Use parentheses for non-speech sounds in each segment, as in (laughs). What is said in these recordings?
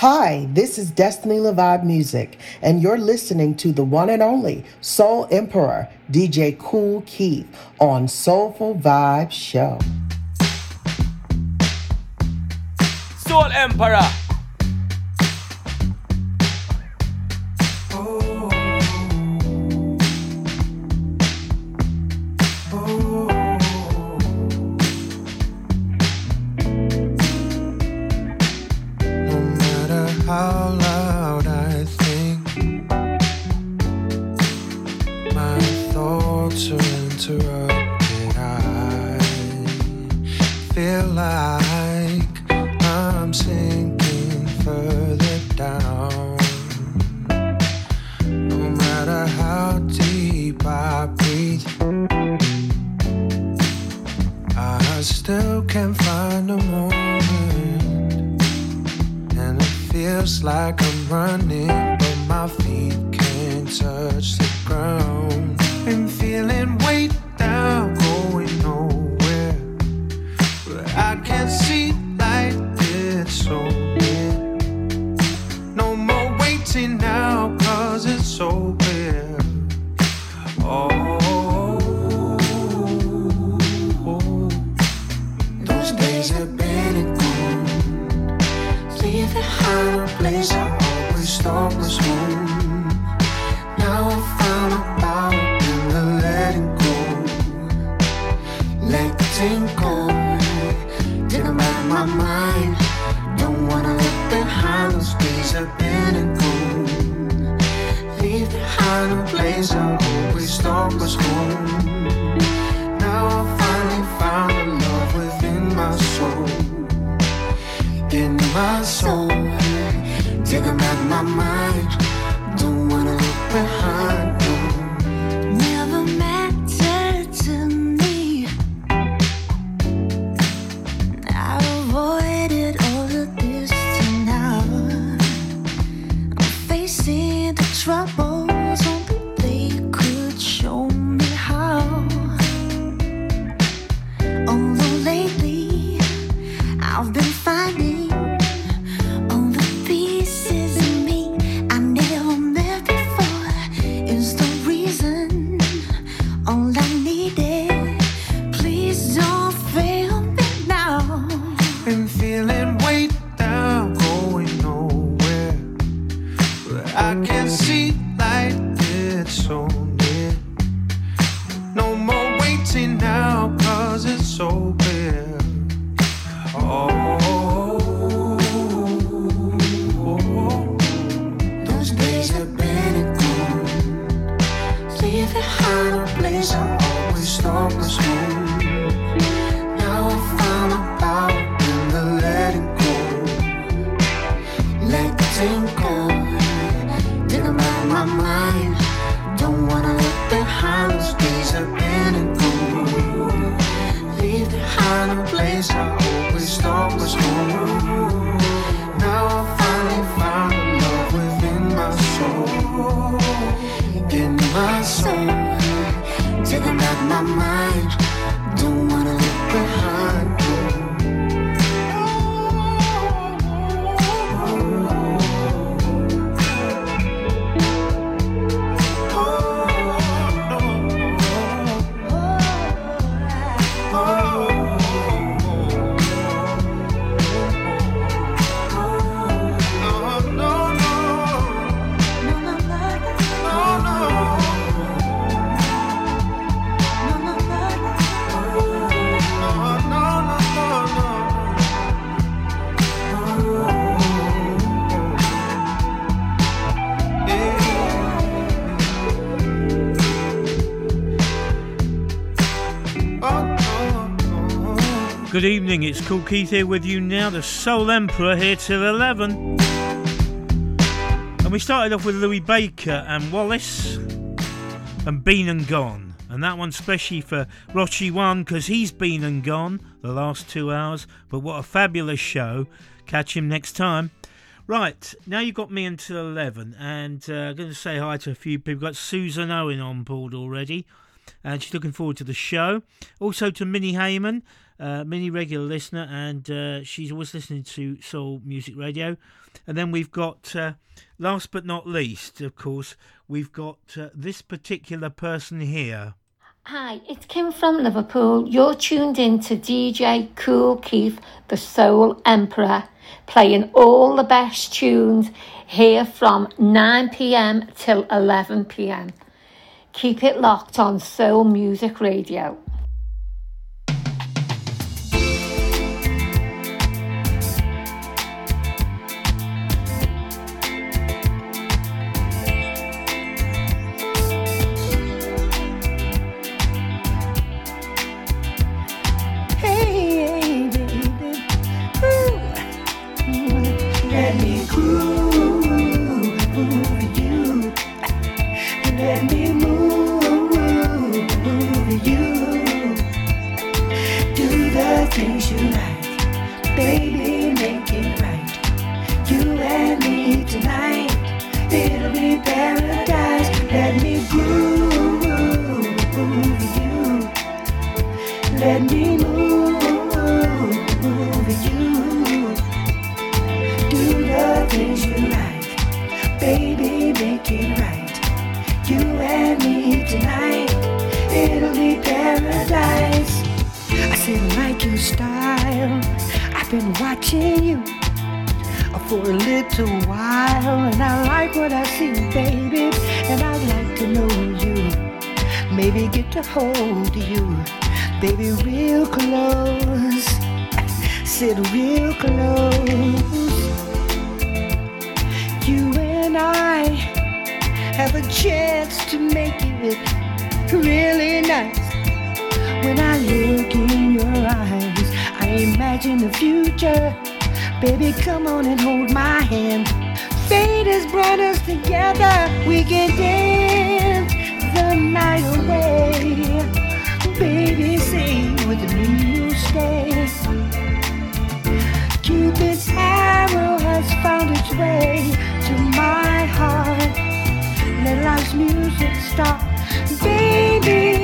Hi, this is Destiny Live Music, and you're listening to the one and only Soul Emperor, DJ Kool Keith, on Soulful Vibe Show. Soul Emperor. it's Kool Keith here with you now, the Soul Emperor here till 11. And we started off with Louis Baker and Wallace and Been and Gone. And that one specially for Rochi One because he's been and gone the last two hours. But what a fabulous show. Catch him next time. Right, now you've got me until 11, and uh, I'm going to say hi to a few people. We've got Susan Owen on board already, and she's looking forward to the show. Also to Minnie Hayman, uh, mini regular listener, and uh, she's always listening to Soul Music Radio. And then we've got, uh, last but not least, of course, we've got uh, this particular person here. Hi, it's Kim from Liverpool. You're tuned in to DJ Kool Keith, the Soul Emperor, playing all the best tunes here from 9 pm till 11 pm. Keep it locked on Soul Music Radio. music stop, baby.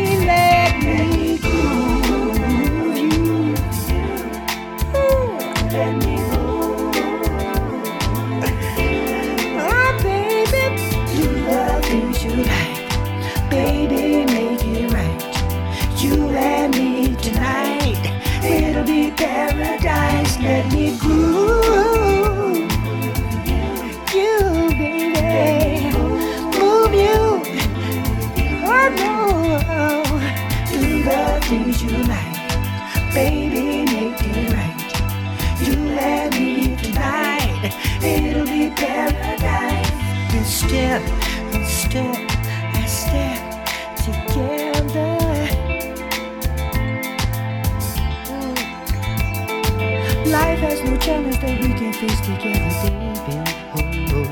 this together, baby. Oh, oh.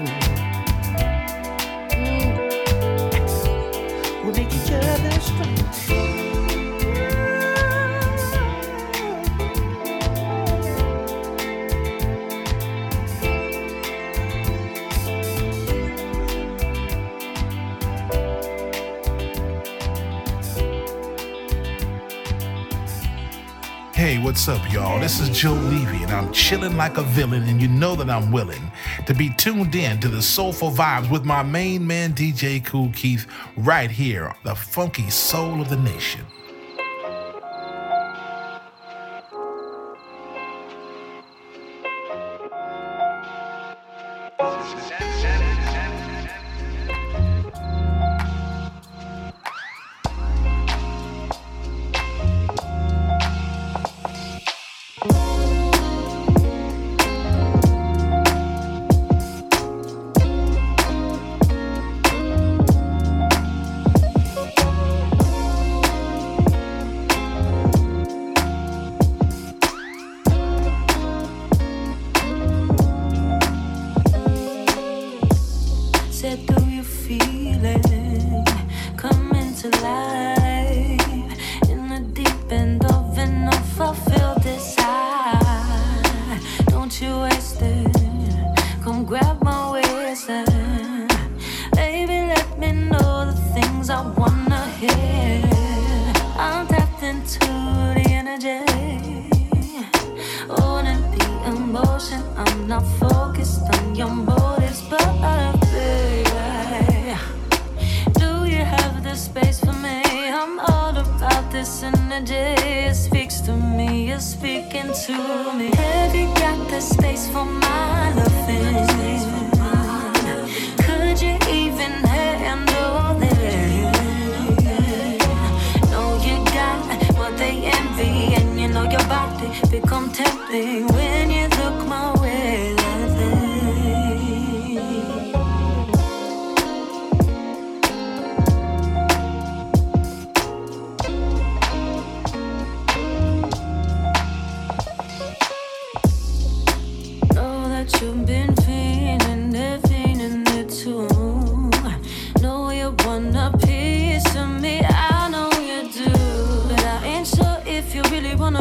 Mm. We'll make each other strong. What's up, y'all? This is Joe Lee I'm chilling like a villain, and you know that I'm willing to be tuned in to the soulful vibes with my main man, DJ Kool Keith, right here, the funky soul of the nation.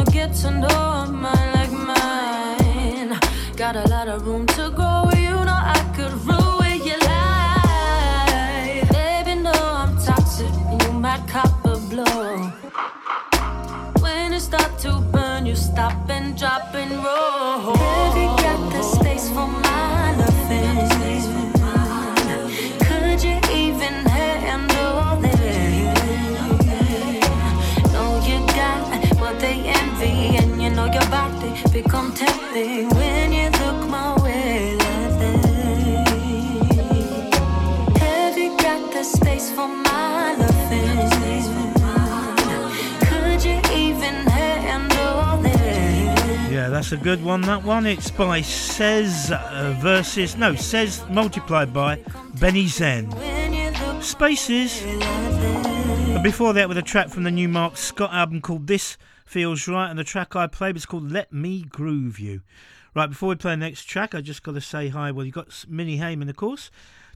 Wanna get to know my mind that's a good one. That one. It's by Sez uh, versus no Sez multiplied by Benny Zenn. When you look Spaces. And before that, with a track from the new Mark Scott album called This Feels Right, and the track I played was called Let Me Groove You. Right, before we play the next track, I just got to say hi. Well, you got Minnie Heyman, of course,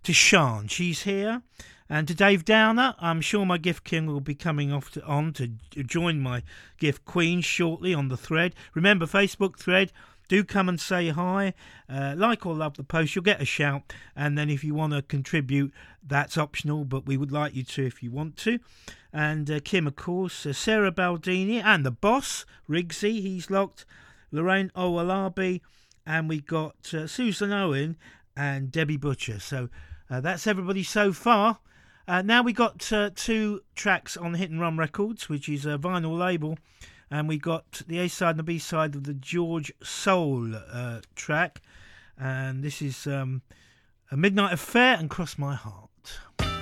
to Sean. She's here. And to Dave Downer, I'm sure my gift king will be coming off to, on to join my gift queen shortly on the thread. Remember, Facebook thread, do come and say hi. Uh, like or love the post, you'll get a shout. And then if you want to contribute, that's optional, but we would like you to if you want to. And uh, Kim, of course, uh, Sarah Baldini, and the boss, Rigsy, he's locked, Lorraine Owalabi, and we got uh, Susan Owen and Debbie Butcher. So uh, that's everybody so far. Uh, now we got uh, two tracks on Hit and Run Records, which is a vinyl label, and we got the A side and the B side of the George Soule track, and this is um, a Midnight Affair and Cross My Heart.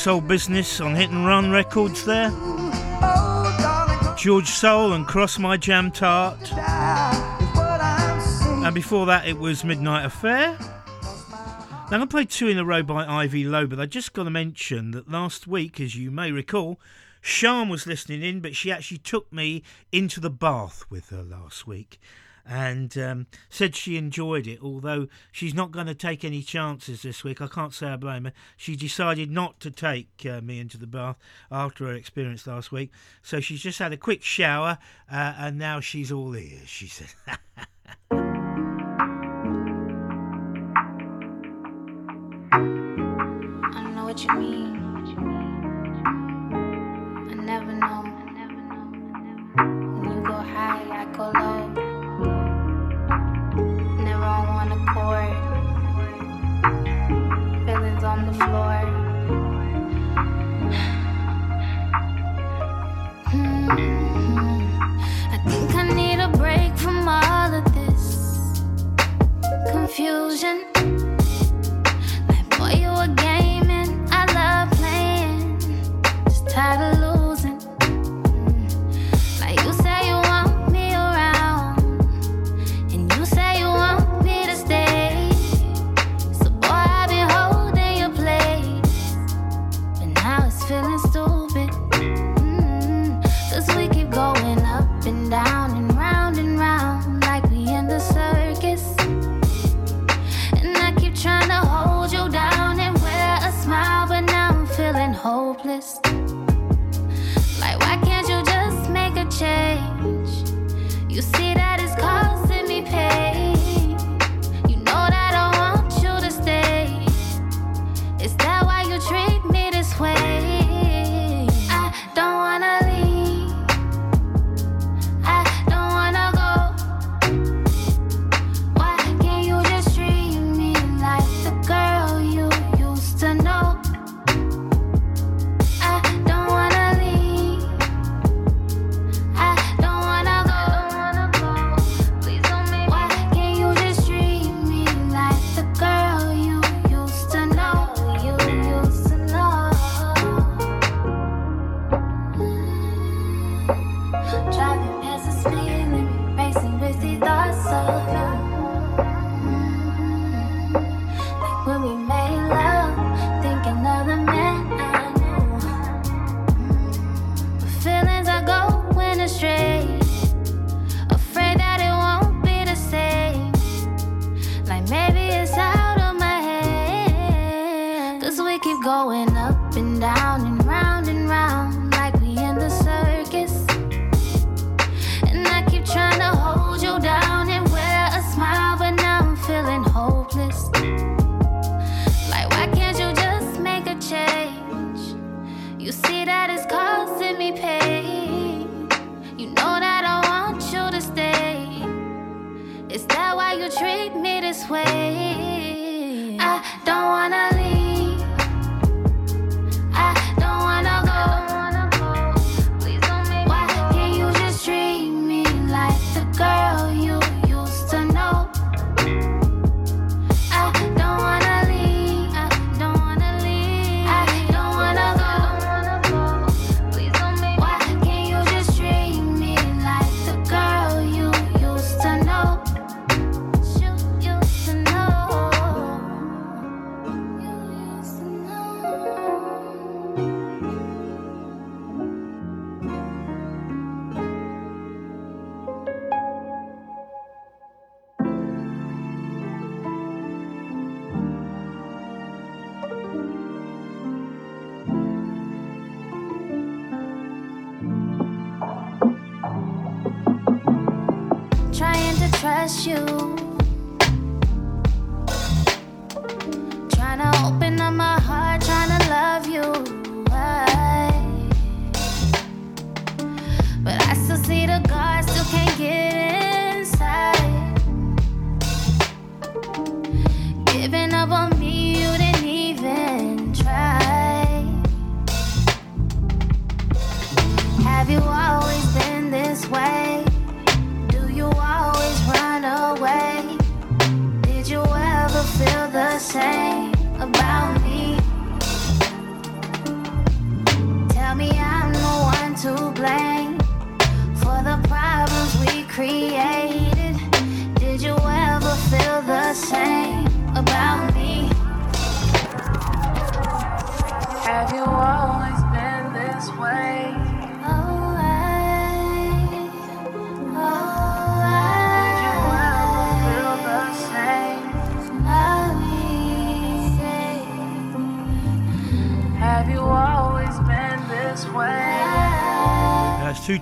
Soul Business on Hit and Run Records there. George Soule and Cross My Jam Tart. And before that, it was Midnight Affair. Now, I played two in a row by Ivy Lo, but I just got to mention that last week, as you may recall, Sean was listening in, but she actually took me into the bath with her last week and um, said she enjoyed it, although she's not going to take any chances this week. I can't say I blame her. She decided not to take uh, me into the bath after her experience last week, so she's just had a quick shower uh, and now she's all ears, she said. (laughs) What you mean. Floor. I think I need a break from all of this confusion. Like, boy, you a gaming. I love playing. Just tired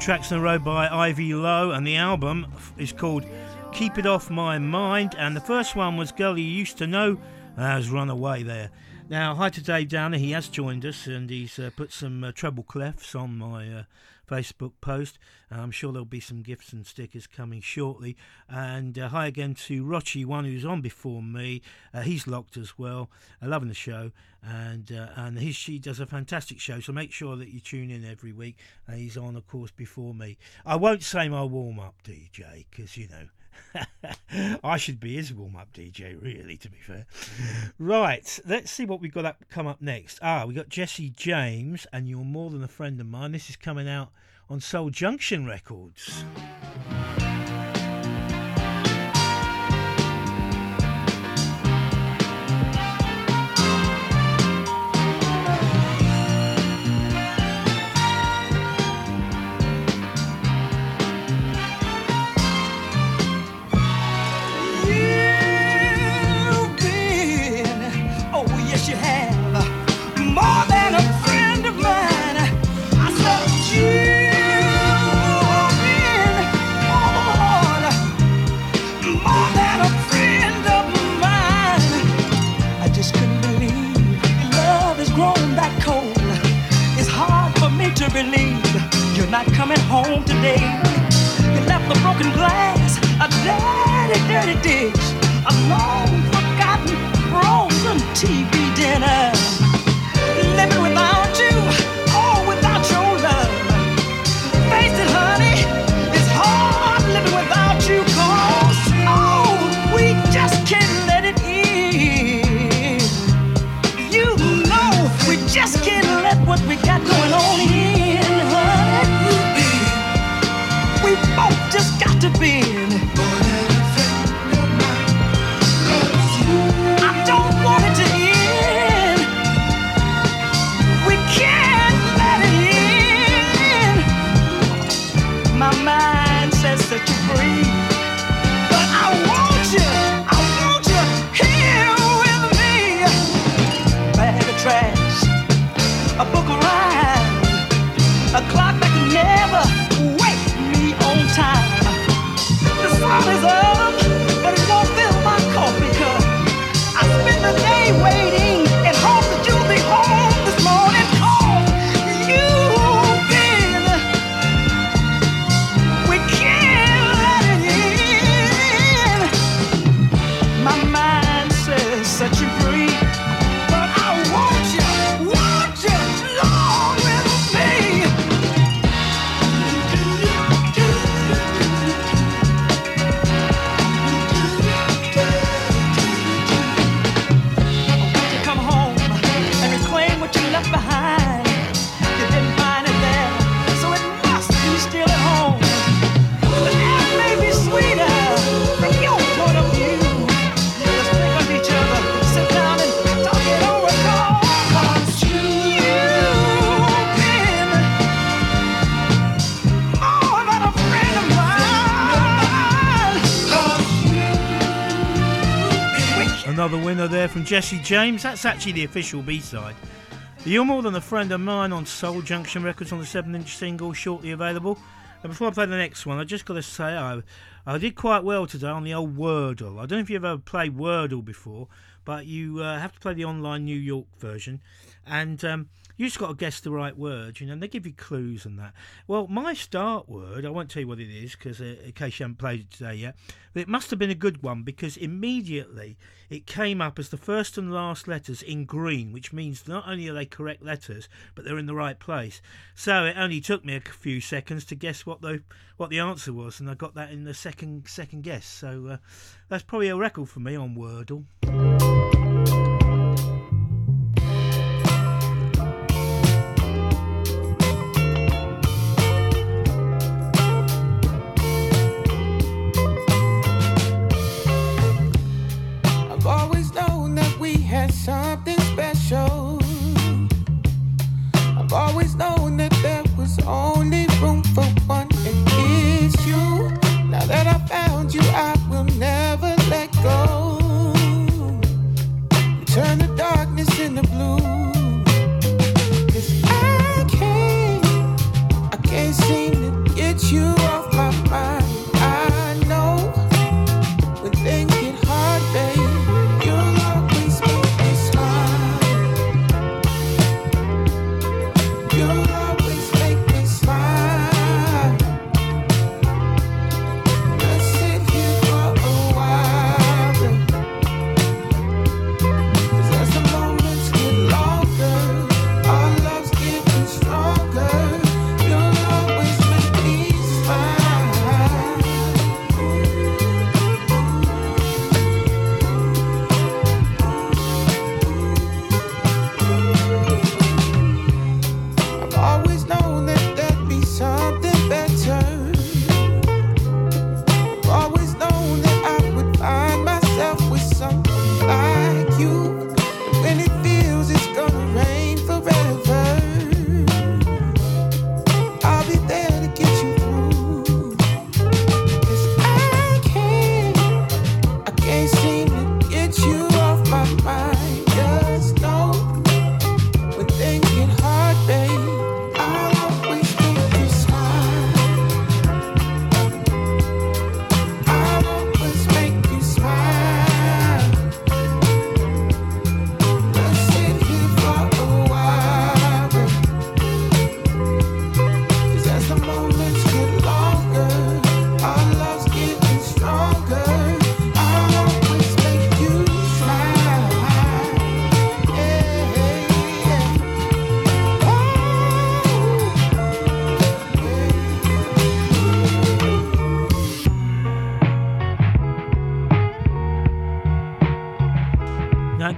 tracks in a row by Ivy Lo, and the album is called Keep It Off My Mind. And the first one was Girl You Used to Know, has run away there. Now, hi to Dave Downer. He has joined us and he's uh, put some uh, treble clefs on my uh, Facebook post. I'm sure there'll be some gifts and stickers coming shortly. And uh, hi again to Rochi, one who's on before me. Uh, he's locked as well. Uh, loving the show, and uh, and he she does a fantastic show. So make sure that you tune in every week. Uh, he's on, of course, before me. I won't say my warm up DJ because you know. (laughs) I should be his warm up DJ, really, to be fair. Right, let's see what we've got up, come up next. Ah, we got Jesse James, and You're More Than a Friend of Mine. This is coming out on Soul Junction Records. Believe you're not coming home today. You left the broken glass, a dirty, dirty dish, a long forgotten frozen TV dinner. Living without Jesse James. That's actually the official B-side. You're more than a friend of mine on Soul Junction Records on the 7-inch single, shortly available. And before I play the next one, I just got to say I, I did quite well today on the old Wordle. I don't know if you've ever played Wordle before, but you uh, have to play the online New York version. And um, you just got to guess the right word, you know, and they give you clues and that. Well, my start word, I won't tell you what it is because uh, in case you haven't played it today yet, but it must have been a good one because immediately it came up as the first and last letters in green, which means not only are they correct letters, but they're in the right place. So it only took me a few seconds to guess what the what the answer was, and I got that in the second second guess. So uh, that's probably a record for me on Wordle.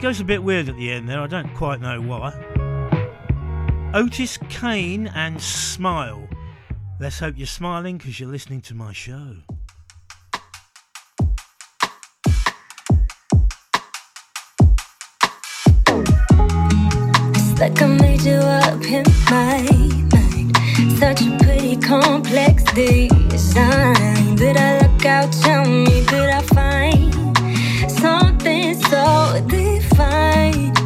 Goes a bit weird at the end there, I don't quite know why. Otis Kane and Smile. Let's hope you're smiling because you're listening to my show. Like I made you up in my mind. Such a pretty complex design. Did I look out? Tell me, did I find so deep?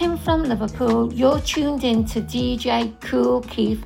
came from Liverpool, you're tuned in to DJ Kool Keith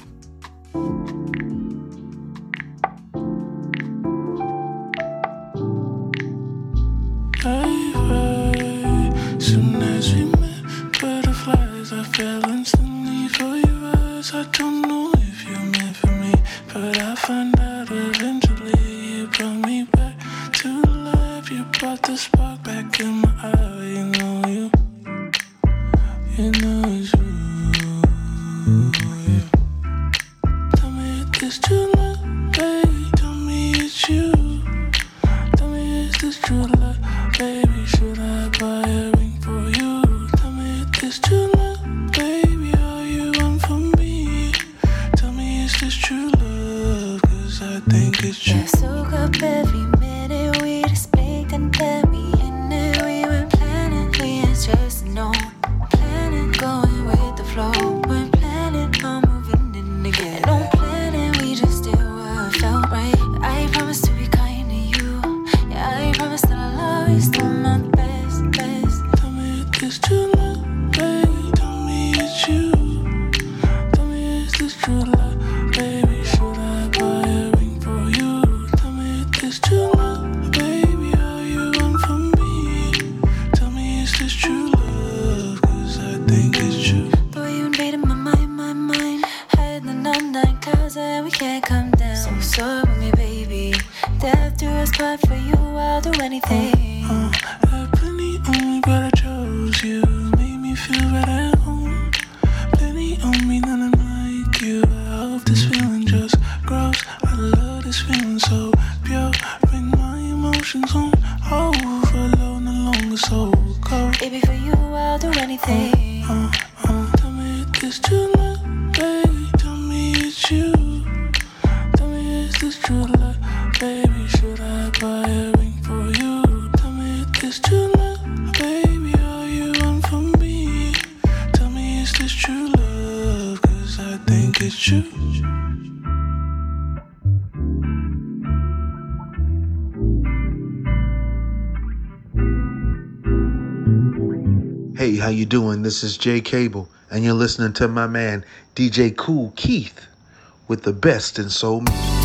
Jay Cable, and you're listening to my man, DJ Kool Keith, with the best in soul music.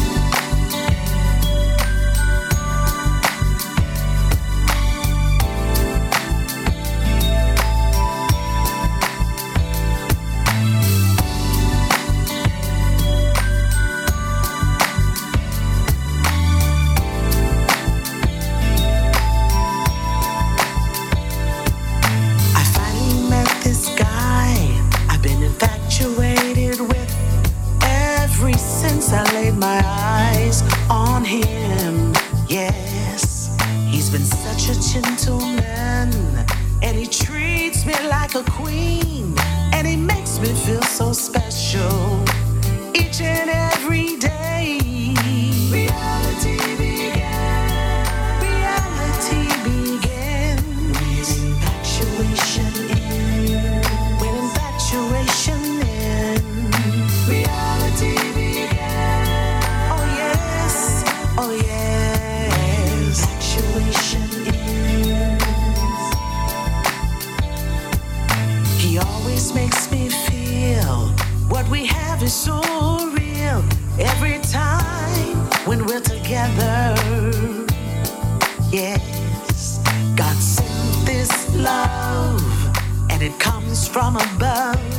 each and every from above.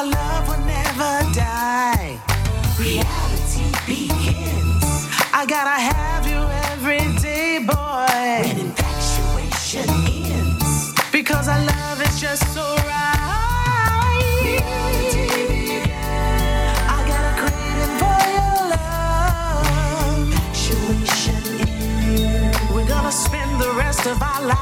our love will never die. Reality begins. I gotta have you every day, boy. When infatuation ends. Because our love is just so right. I got a craving for your love. Infatuation ends. We're gonna spend the rest of our lives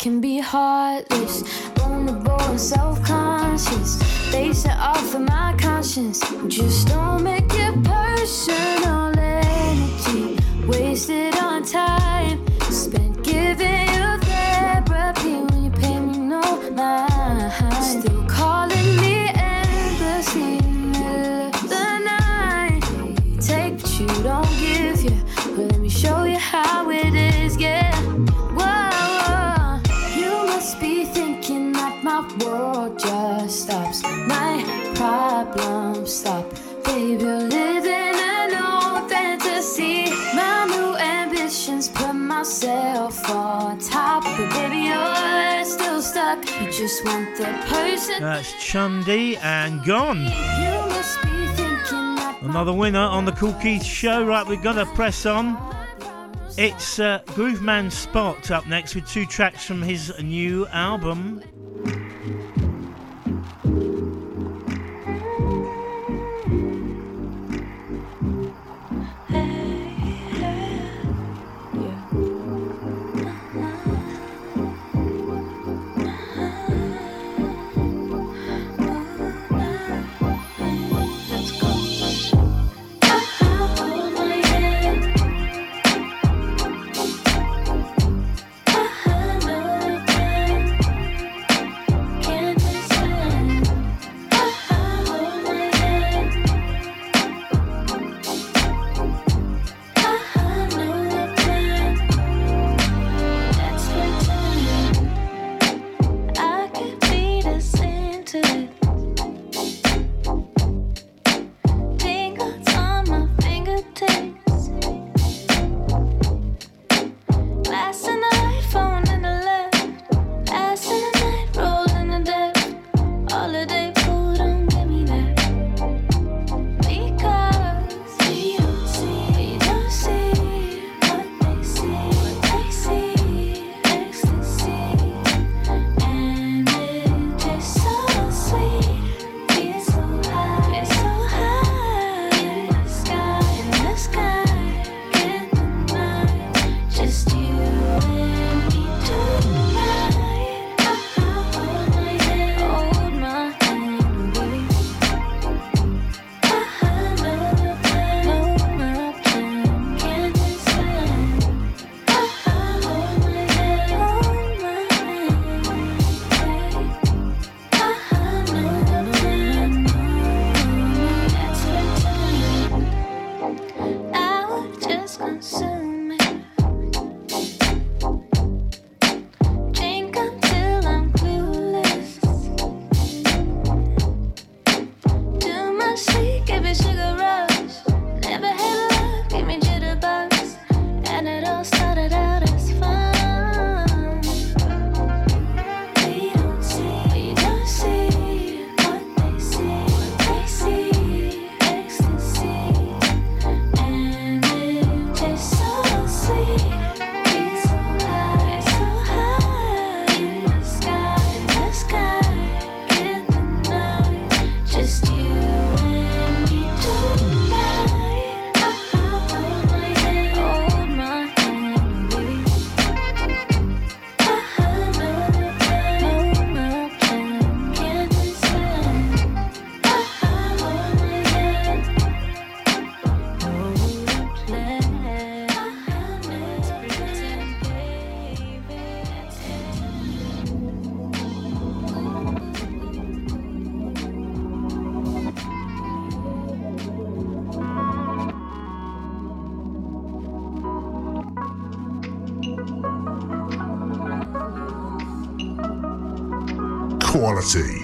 can be heartless, vulnerable and self conscious. They set off of my conscience, just don't make Chandni and Gone. Another winner on the Kool Keith show. Right, we've got to press on. It's uh, Grooveman Spot up next with two tracks from his new album. Marseille.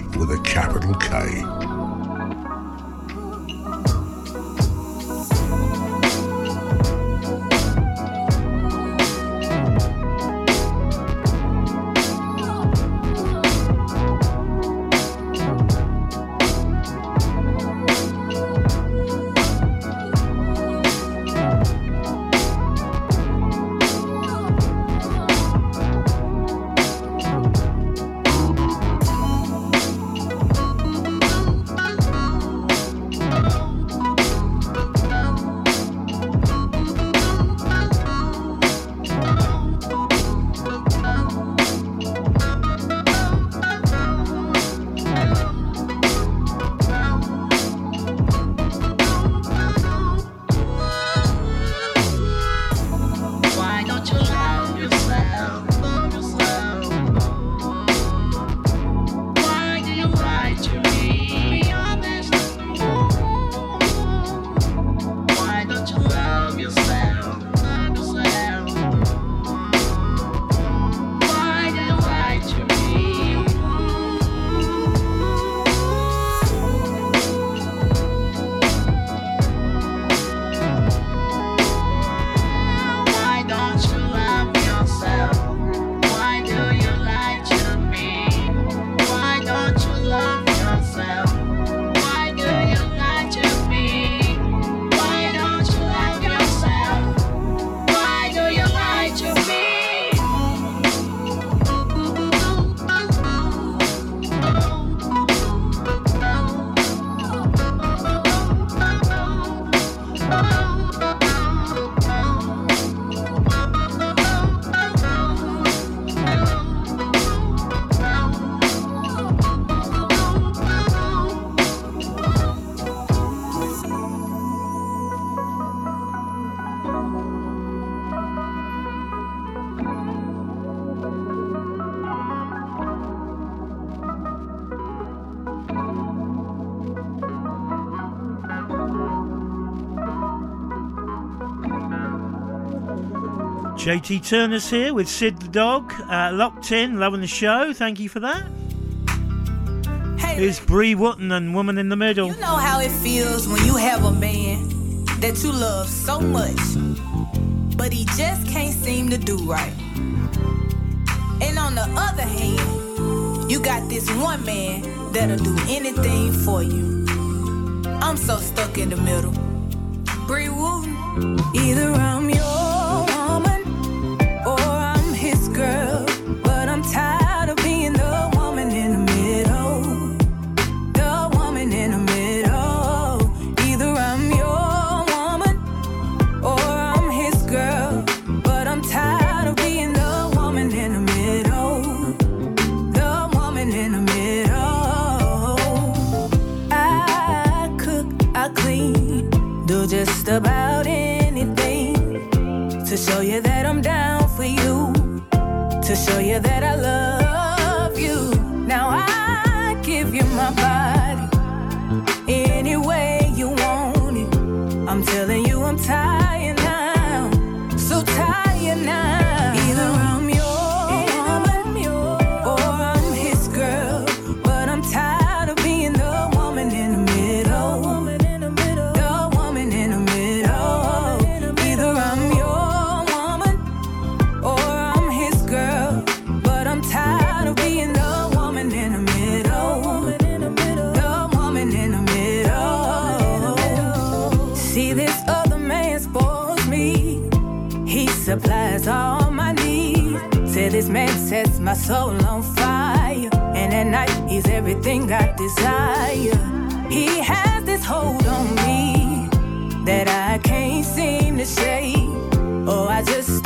JT Turner's here with Sid the dog, uh, locked in, loving the show. Thank you for that. Hey, Here's Bre Wooten and Woman in the Middle. You know how it feels when you have a man that you love so much, but he just can't seem to do right. And on the other hand, you got this one man that'll do anything for you. I'm so stuck in the middle. Bre Wooten, either I'm your to show you that soul on fire. And at night, he's everything I desire. He has this hold on me that I can't seem to shake. Oh, I just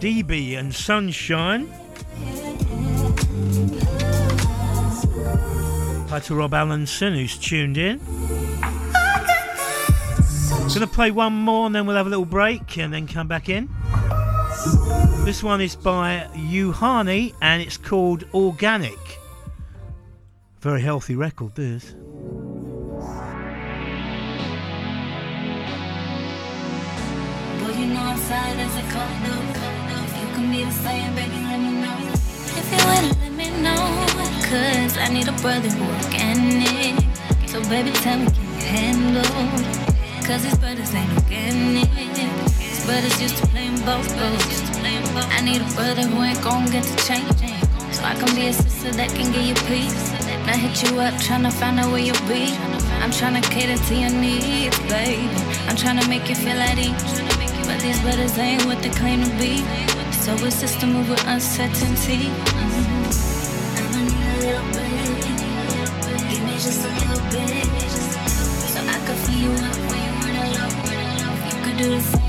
Sidibe and Sunshine. Hi to Rob Allenson who's tuned in. Gonna play one more and then we'll have a little break and then come back in. This one is by Uhani and it's called Organic. Very healthy record, this. I need a brother who organic. So baby, tell me, can you handle? Cause these brothers ain't organic. These brothers used to playing both roles. I need a brother who ain't gon' get to change. So I can be a sister that can give you peace. Not hit you up tryna find out where you be. I'm tryna cater to your needs, baby. I'm tryna make you feel at ease. But these brothers ain't what they claim to be. So it's just a move with uncertainty. Do the same,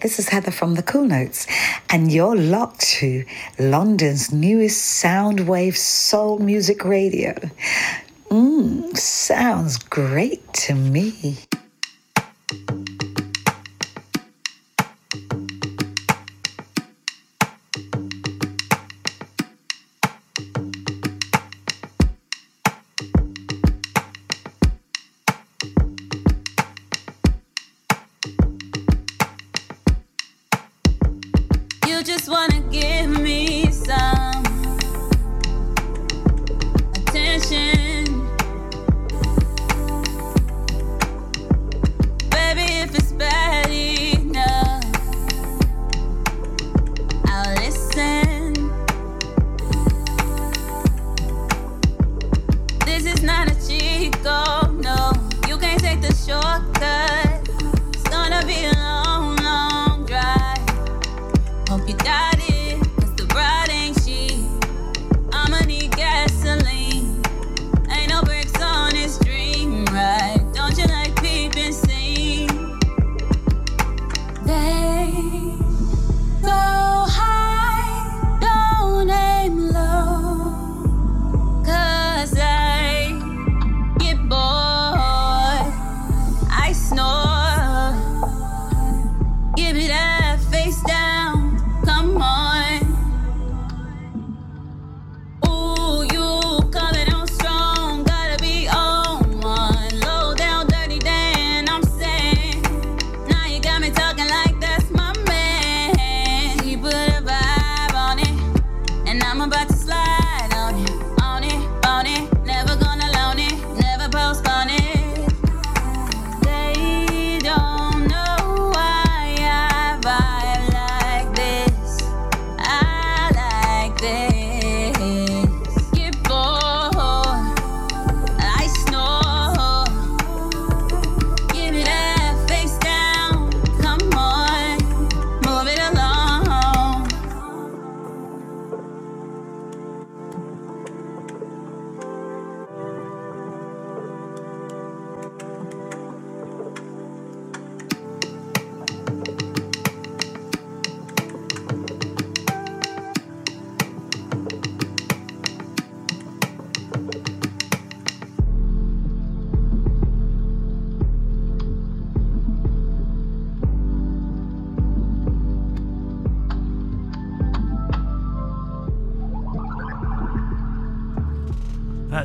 Hi, this is Heather from the Cool Notes, and you're locked to London's newest soundwave soul music radio. Mmm, sounds great to me.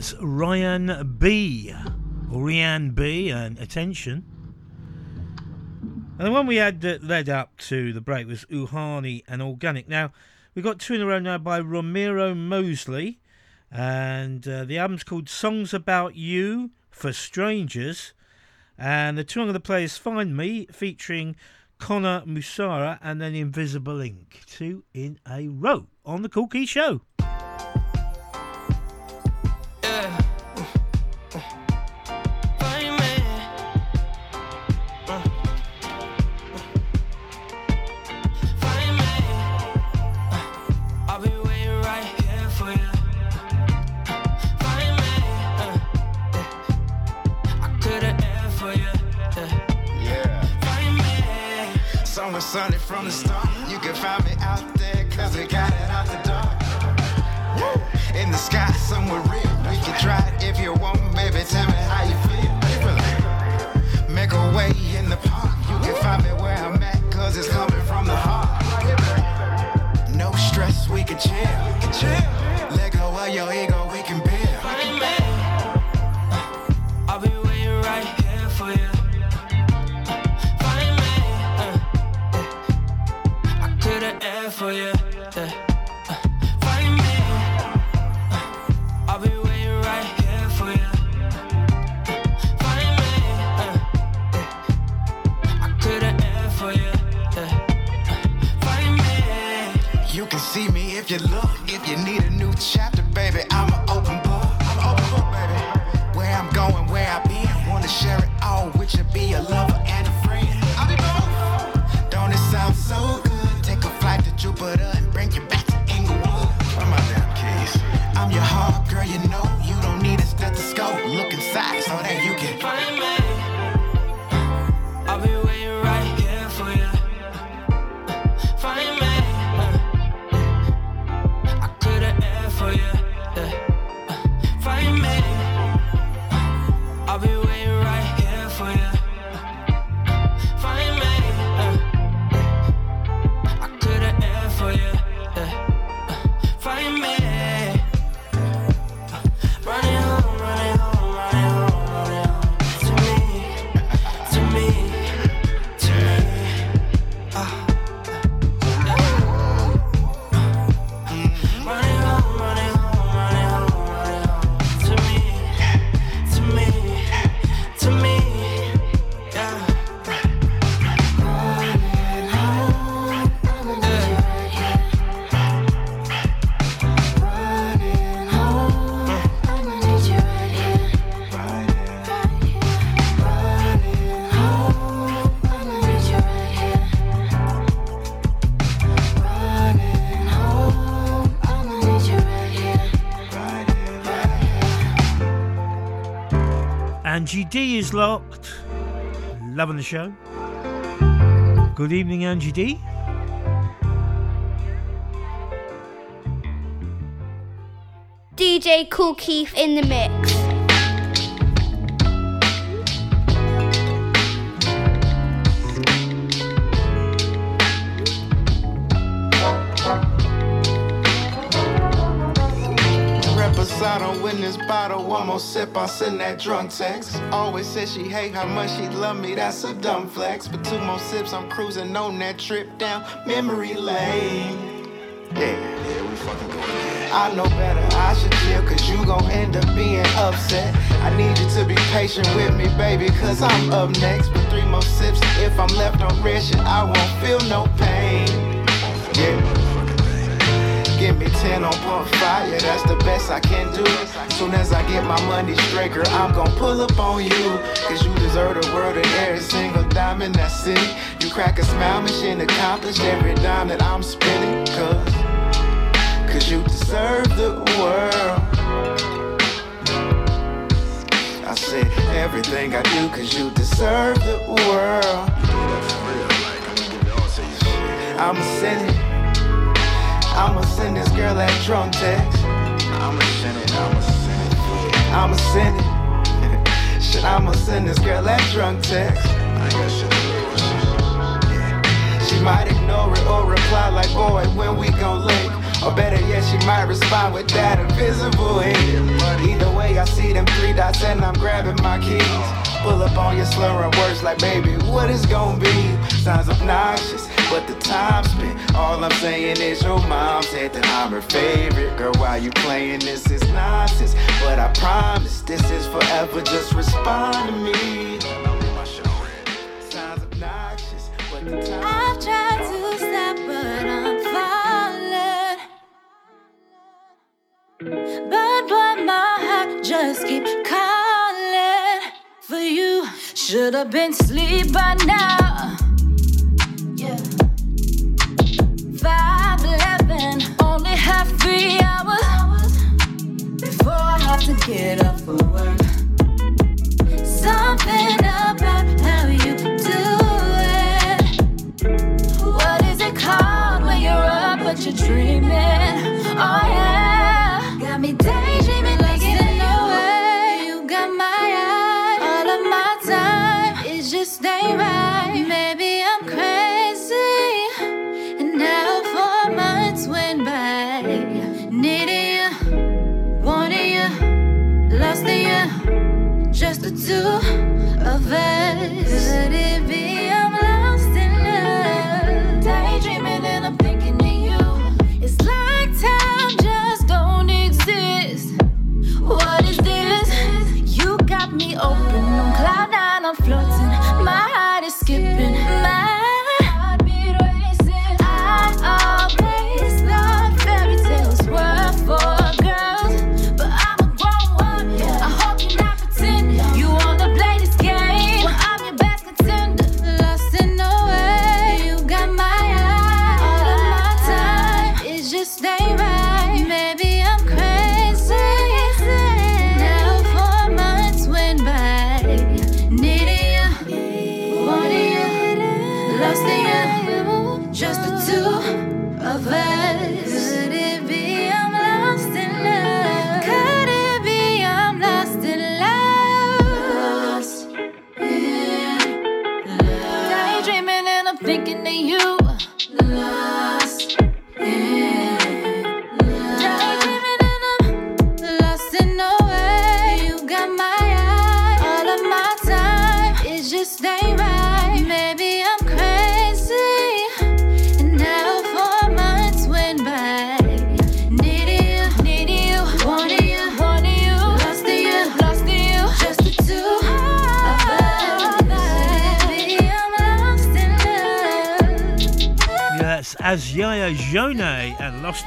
That's Rian B. Rian B. And attention. And the one we had that led up to the break was Uhani and Organic. Now, we've got two in a row now by Romero Mosley. And uh, the album's called Songs About You for Strangers. And the two I'm going play Find Me, featuring Connor Musarra and then Invisible Ink. Two in a row on the Cool Key Show. Somewhere sunny from the start. You can find me out there, cause we got it out the dark. Woo. In the sky, somewhere real. We can try it if you want, baby. Tell me how you feel. Make a way in the park. You can find me where I'm at, cause it's coming from the heart. No stress, we can chill. We can chill. Let go of your ego, we can build. For you. yeah. Uh, Find me. I'll be waiting right here for you. Find me, uh, I for you. Find me. You can see me if you look. If you need a new chapter, baby, I'm an open book. I'm open book, baby. Where I'm going, where I been. Wanna share it Look Angie D is locked. Loving the show. Good evening, Angie D. DJ Kool Keith in the mix. Bottle, one more sip, I'll send that drunk text. Always said she hate how much she love me, that's a dumb flex. But two more sips, I'm cruising on that trip down memory lane. Yeah, yeah, we fucking going I know better, I should chill, cause you gon' end up being upset. I need you to be patient with me, baby, cause I'm up next. But three more sips, if I'm left on red shit, I won't feel no pain. 10 on pump fire, that's the best I can do. Soon as I get my money straight, girl, I'm gon' pull up on you. Cause you deserve the world and every single dime in city. You crack a smile, mission accomplished every dime that I'm spending. Cause, cause you deserve the world. I said everything I do cause you deserve the world. I'ma send it. I'ma send this girl that drunk text. I'ma send it, I'ma send it. Yeah. I'ma send it. (laughs) Shit, I'ma send this girl that drunk text. I got shit yeah. She might ignore it or reply like, boy, when we gon' link? Or better yet, she might respond with that invisible hand. Either way, I see them three dots and I'm grabbing my keys. Pull up on your slurring words like, baby, what is gonna be? Sounds obnoxious but the time spent. All I'm saying is your mom said that I'm her favorite. Girl, why you playing this? is nonsense. But I promise this is forever. Just respond to me. I've tried to stop, but I'm falling. But what my heart just keep calling for you. Should have been asleep by now. 5, 11, only have three hours before I have to get up for work.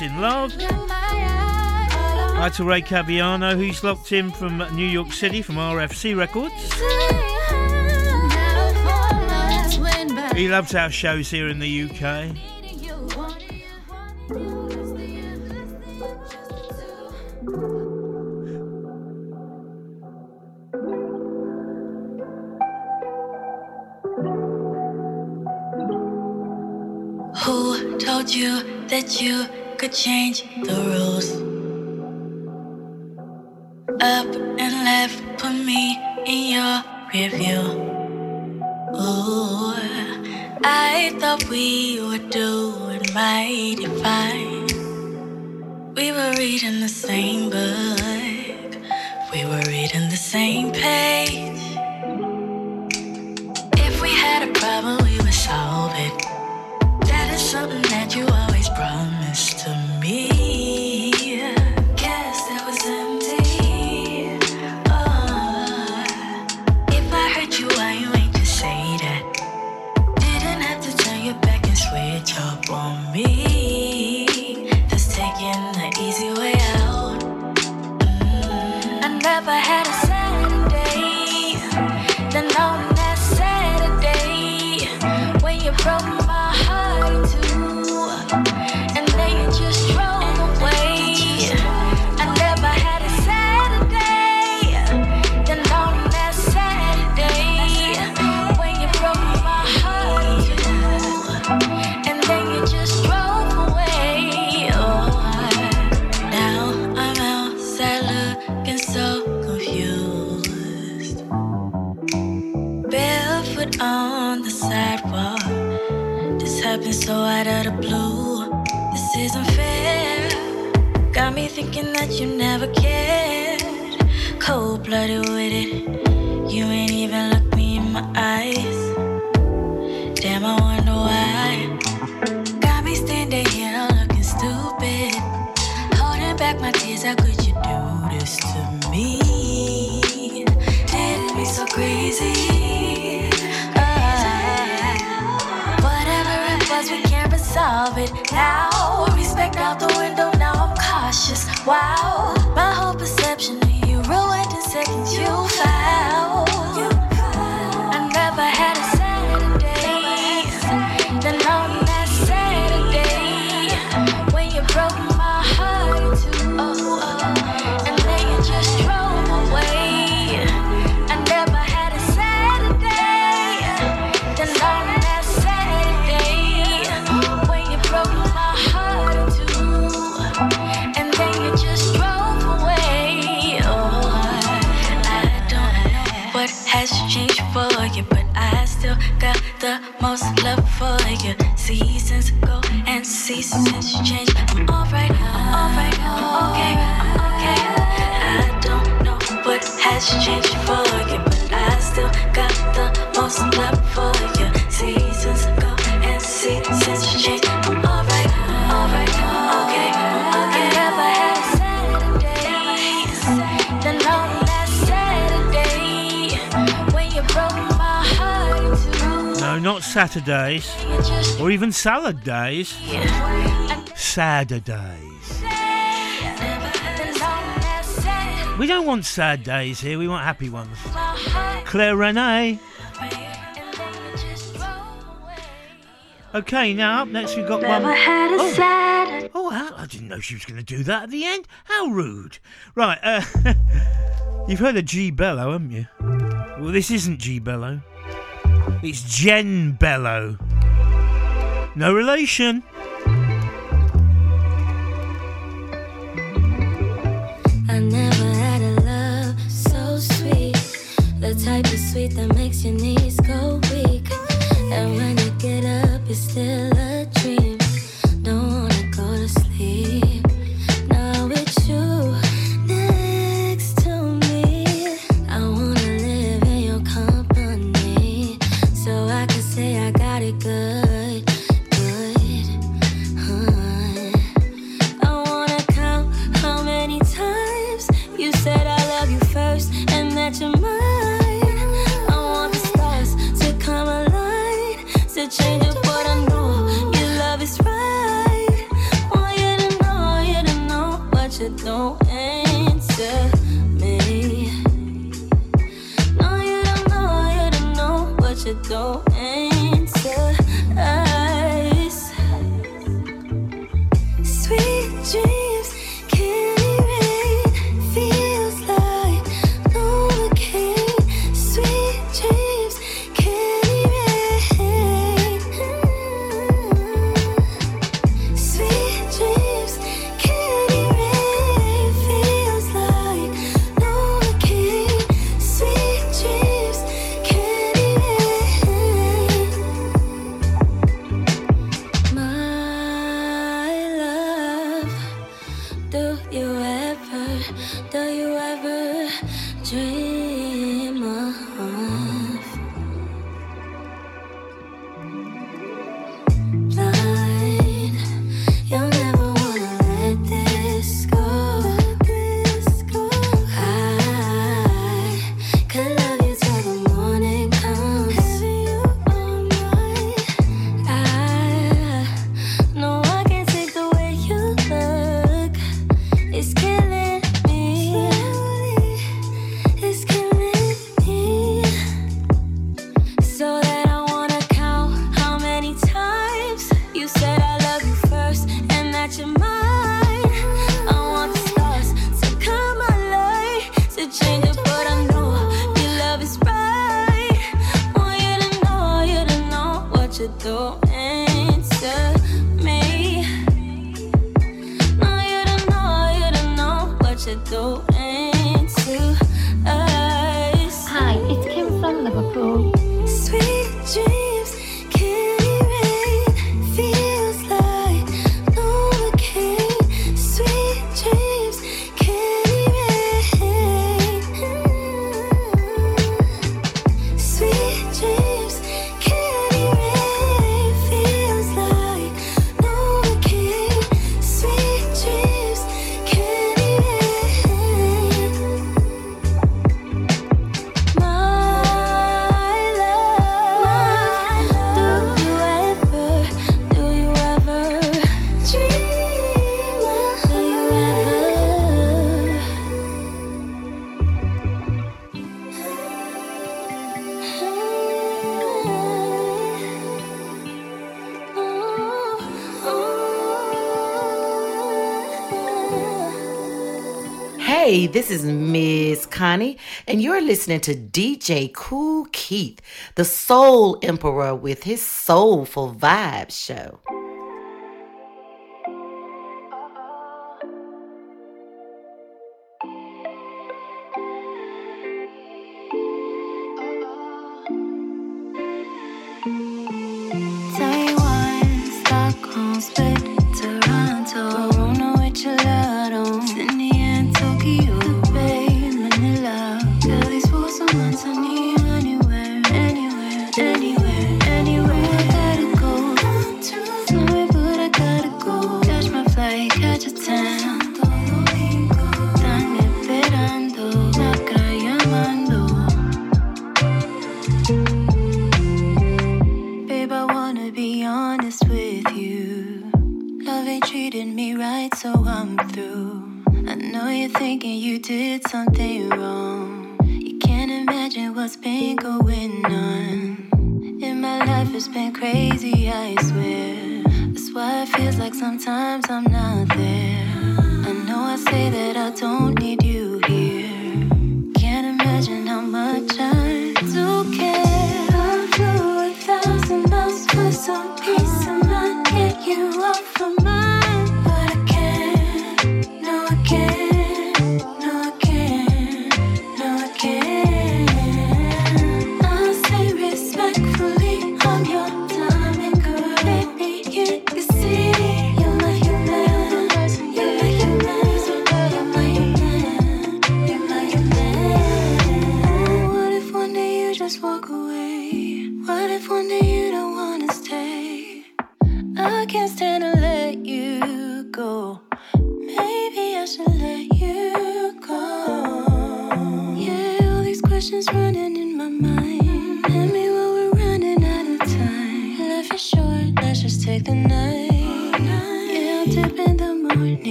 In Love. Hi to Ray Caviano, who's locked in from New York City from RFC Records. He loves our shows here in the UK. you could change the rules. Up and left, put me in your review. Ooh, I thought we were doing mighty fine. We were reading the same book, we were reading the same page. If we had a problem, we would solve it something that you always promised to me. salad days. Saturdays. We don't want sad days here, we want happy ones. Claire Reneé. Okay, now up next we've got Never one. oh. oh, I didn't know she was going to do that at the end. How rude. Right, uh, (laughs) you've heard of G Bello, haven't you? Well, this isn't G Bello. It's Gen Bello. No relation. what you're doing. This is Miss Connie, and you're listening to DJ Kool Keith, the Soul Emperor, with his Soulful Vibe Show. they treated me right, so I'm through. I know you're thinking you did something wrong. You can't imagine what's been going on. In my life, it's been crazy, I swear. That's why it feels like sometimes I'm not there. I know I say that I don't need you here.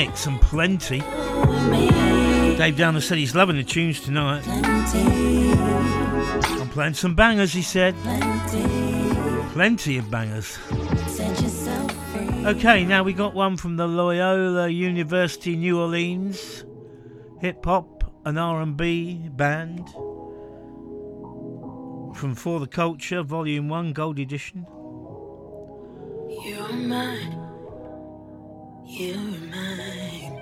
And plenty. Dave Downer said he's loving the tunes tonight. I'm playing some bangers, he said. Plenty of bangers. Okay, now we got one from the Loyola University New Orleans hip hop and R&B band from For the Culture, Volume 1, Gold Edition. You're mine. You're mine.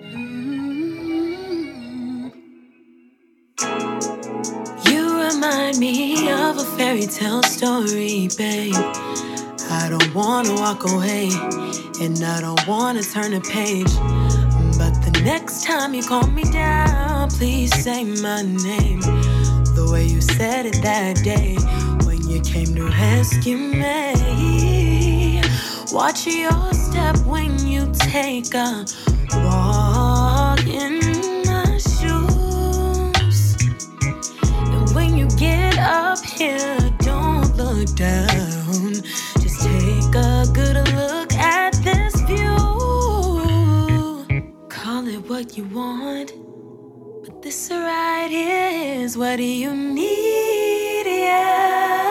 Mm. You remind me of a fairy tale story, babe. I don't wanna walk away, and I don't wanna turn a page. But the next time you call me down, please say my name. The way you said it that day when you came to rescue me. Watch your step when you take a walk in my shoes. And when you get up here, don't look down. Just take a good look at this view. Call it what you want. But this right here is what you need. Yeah.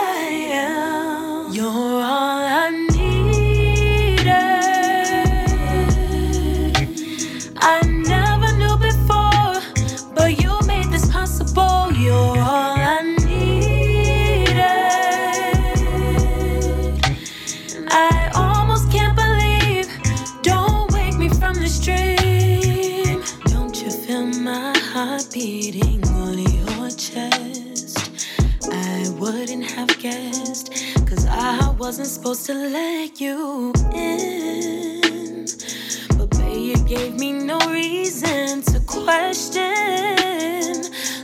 Wasn't supposed to let you in. But babe, you gave me no reason to question.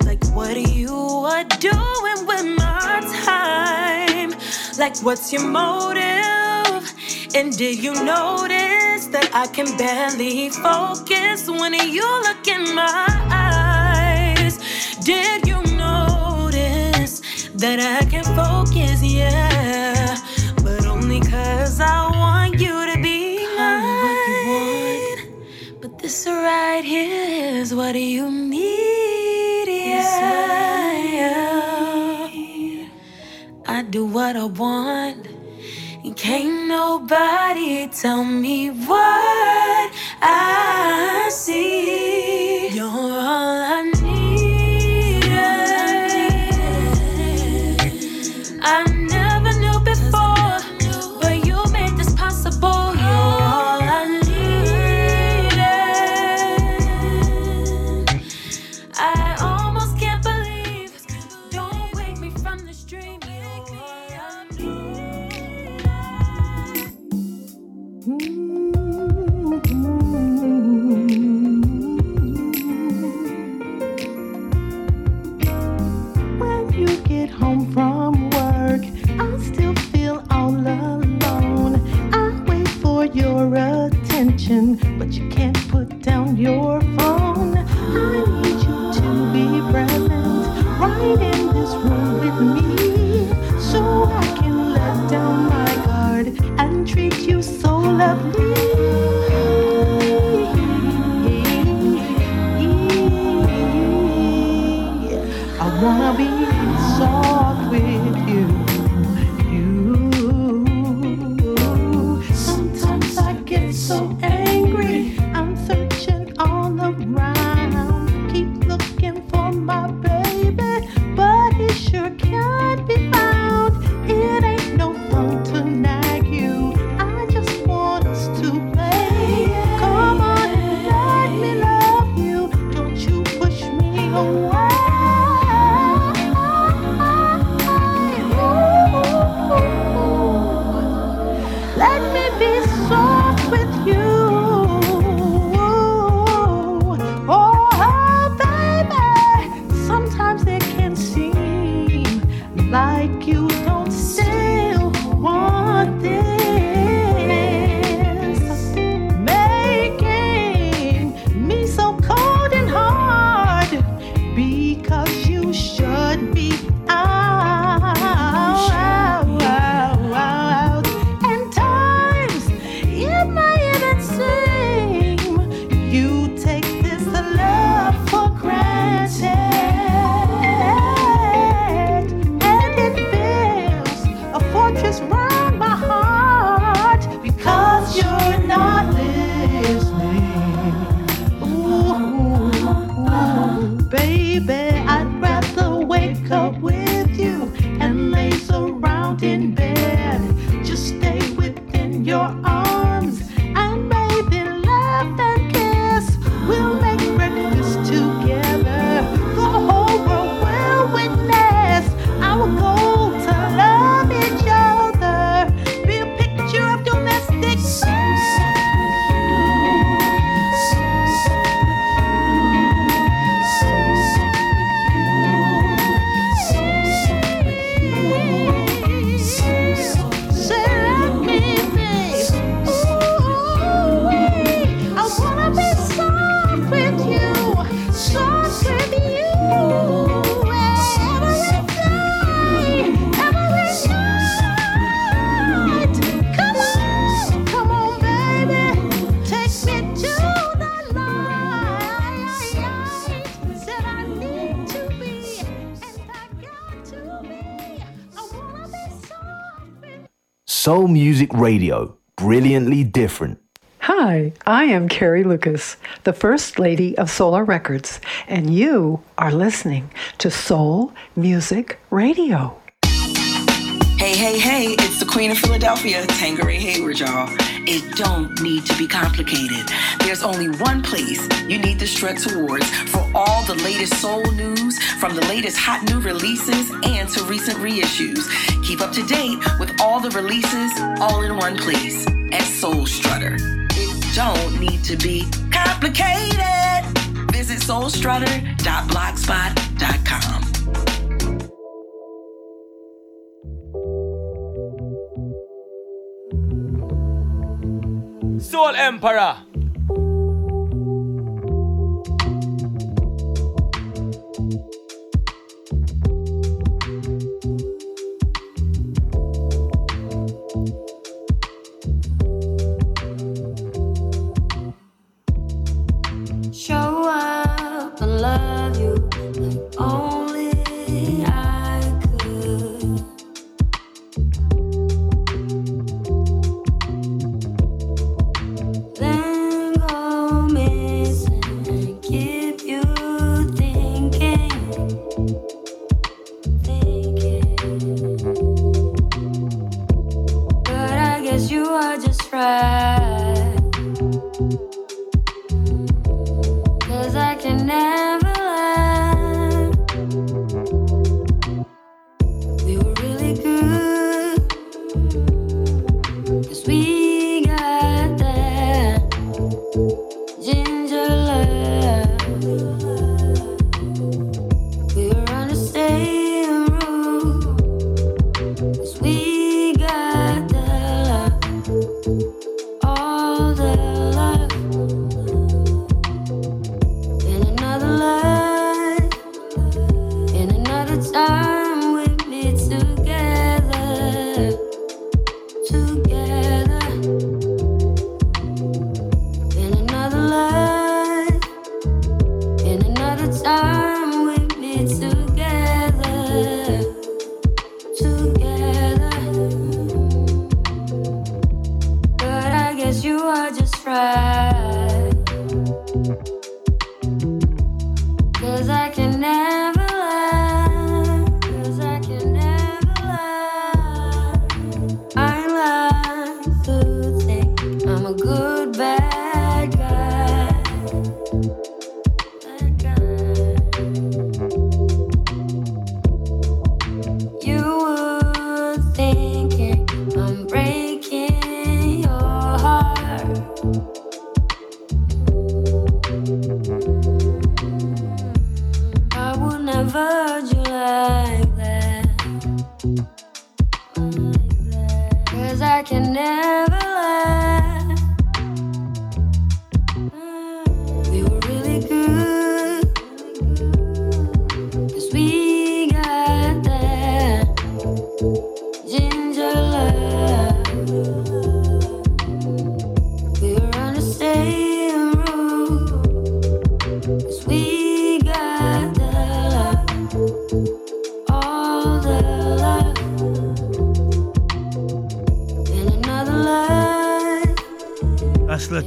Like, what are you are doing with my time? Like, what's your motive? And did you notice that I can barely focus when you look in my eyes? Did you notice that I can focus? Yeah, but only cause I want you to be mine. But this right here is what you need. Yeah. I do what I want. And can't nobody tell me what Soul Music Radio, brilliantly different. Hi, I am Carrie Lucas, the First Lady of Solar Records, and you are listening to Soul Music Radio. Hey, hey, hey, it's the Queen of Philadelphia, Tangeray Hayward, y'all it don't need to be complicated. There's only one place you need to strut towards for all the latest soul news, from the latest hot new releases and to recent reissues. Keep up to date with all the releases all in one place at Soul Strutter. It don't need to be complicated. Visit soulstrutter.blogspot.com. Soul Emperor.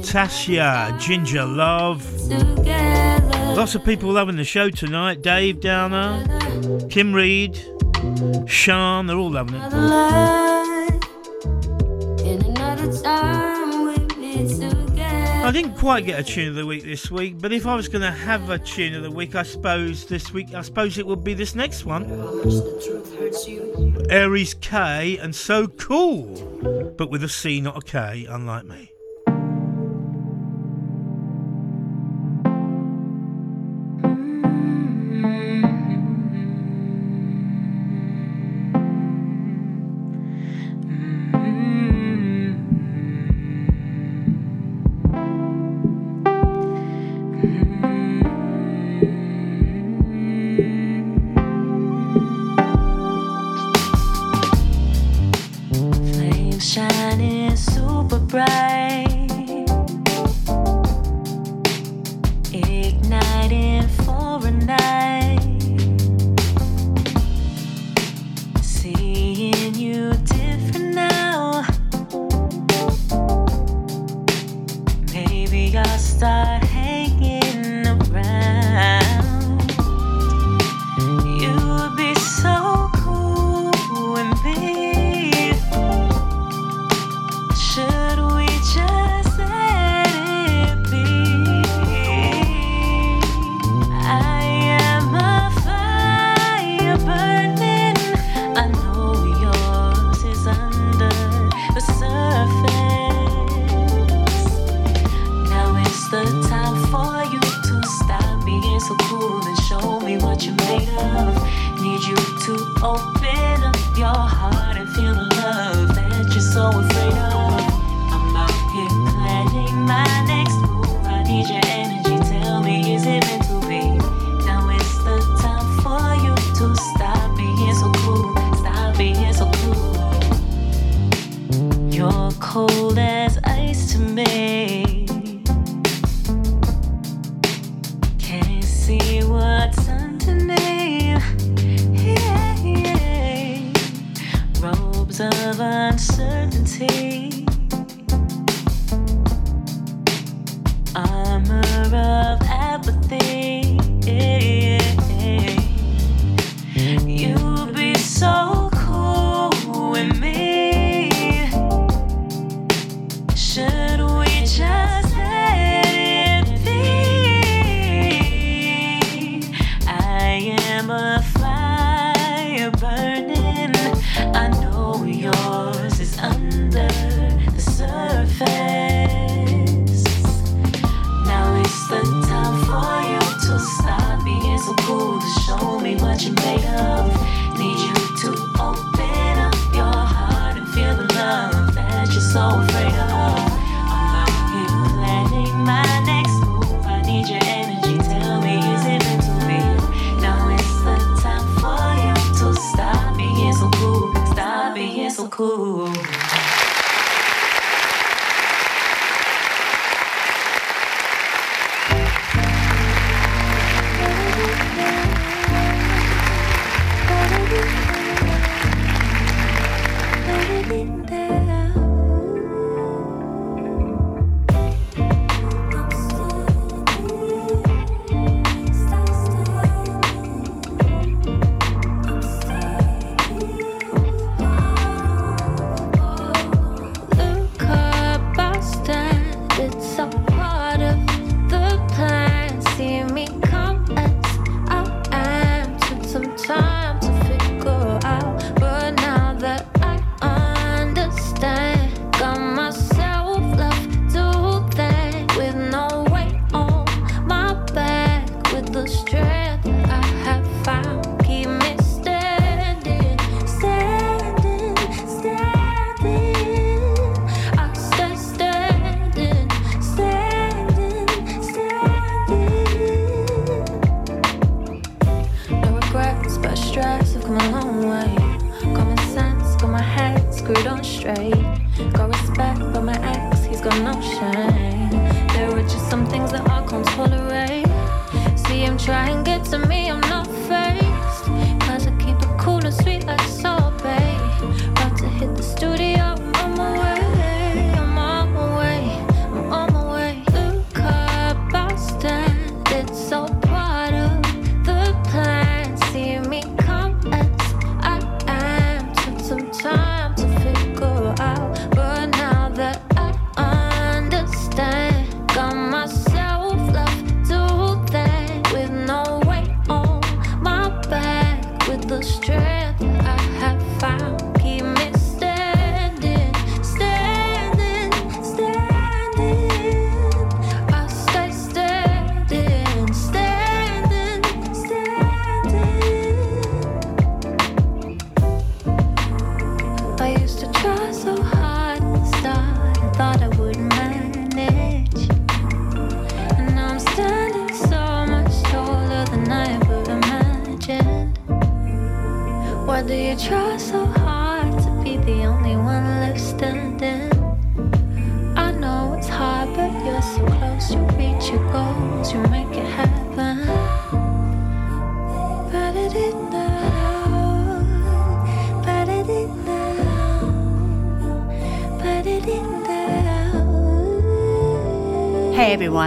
Tasha, Ginger Love. Lots of people loving the show tonight. Dave Downer, Kim Reed, Sean, they're all loving it. I didn't quite get a tune of the week this week, but if I was going to have a tune of the week, I suppose this week, I suppose it would be this next one. Aries Kae and So Cool, but with a C, not a K, unlike me.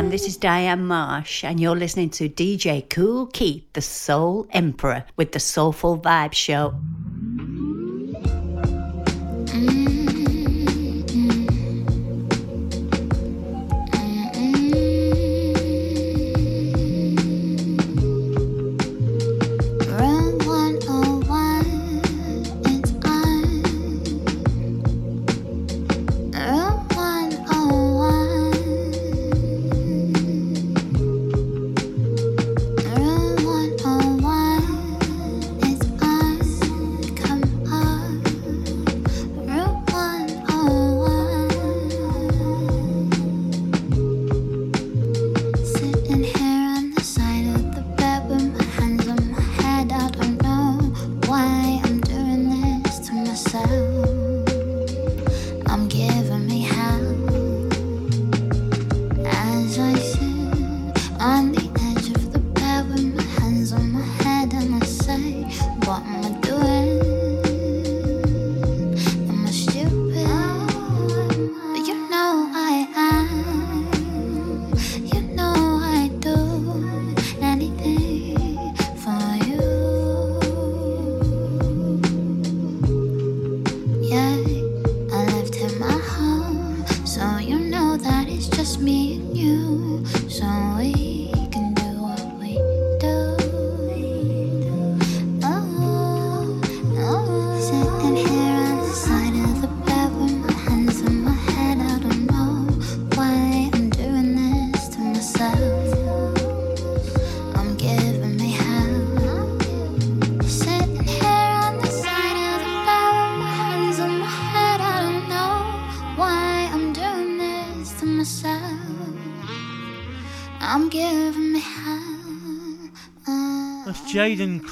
everyone. This is Diane Marsh, and you're listening to DJ Kool Keith, the Soul Emperor, with the Soulful Vibe Show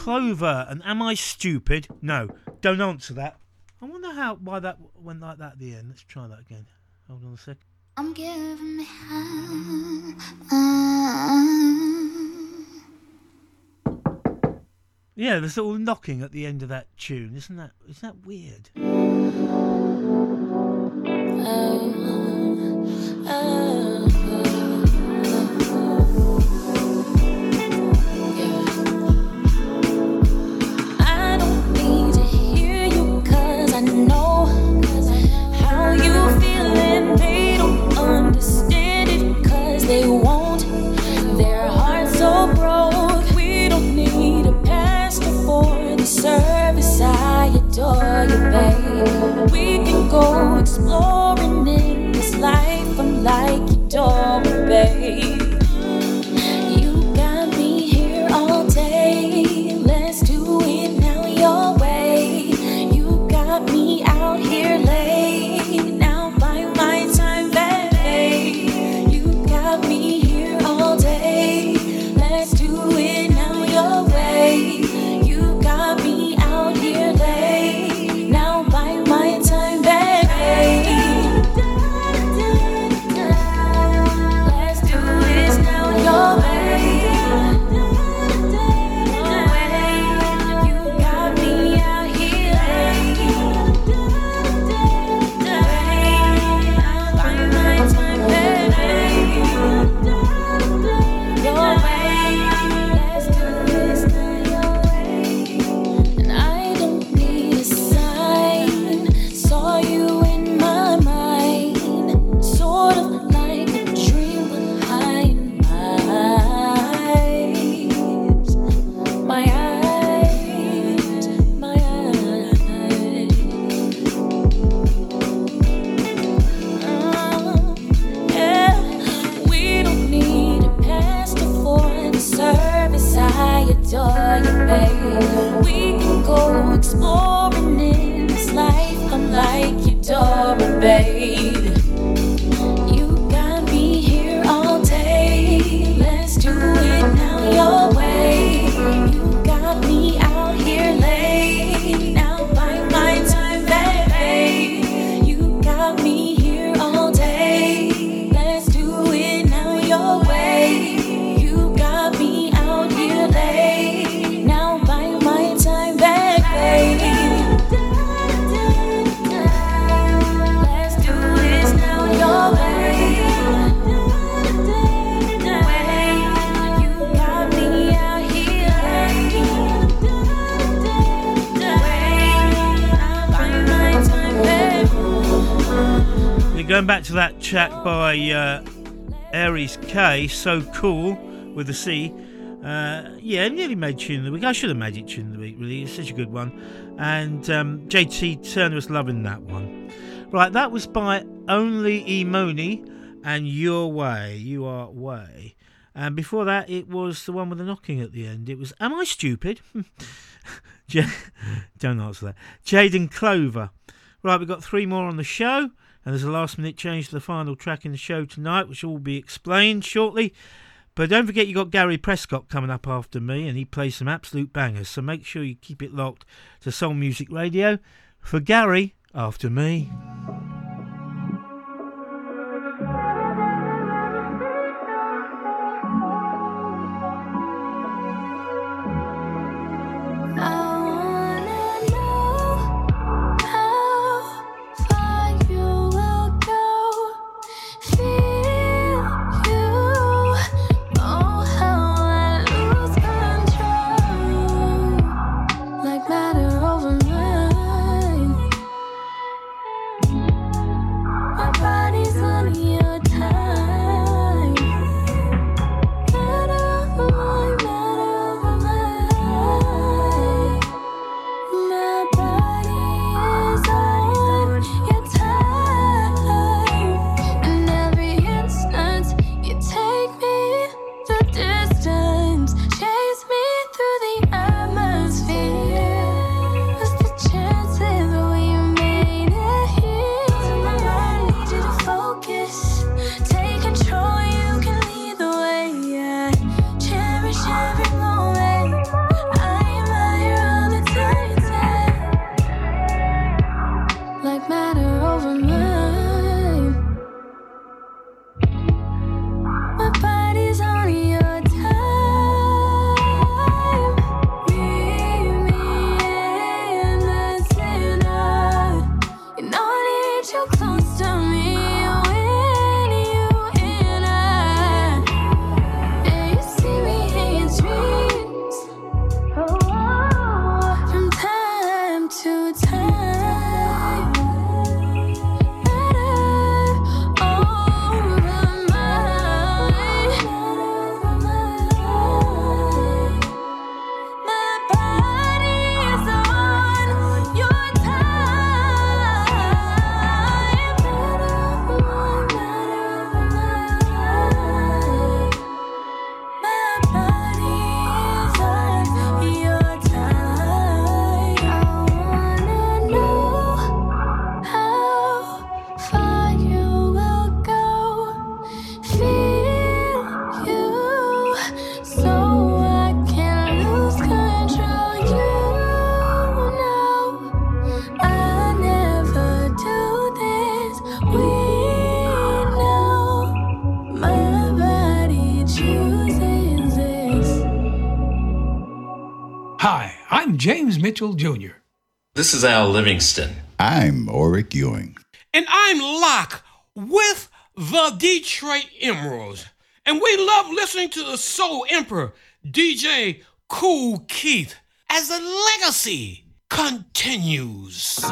Clover and Am I Stupid? No, don't answer that. I wonder how why that went like that at the end. Let's try that again. Hold on a sec. I'm giving high. Yeah, there's little knocking at the end of that tune. Isn't that? Is that weird? Oh, oh. oh. By uh, Aries Kae, So Cool with C. Uh, yeah, nearly made tune of the week. I should have made it tune of the week, really. It's such a good one. And um, JT Turner was loving that one. Right, that was by Onlyemonie and Your Way. You Are Way. And before that, it was the one with the knocking at the end. It was Am I Stupid? (laughs) (laughs) Don't answer that. Jaydon Clover. Right, we've got three more on the show, and there's a last minute change to the final track in the show tonight, which will be explained shortly. But don't forget you got Gary Prescott coming up after me, and he plays some absolute bangers. So make sure you keep it locked to Soul Music Radio for Gary after me. Mitchell Jr. This is Al Livingston. I'm Oric Ewing. And I'm Locke with the Detroit Emeralds. And we love listening to the Soul Emperor, DJ Kool Keith, as the legacy continues.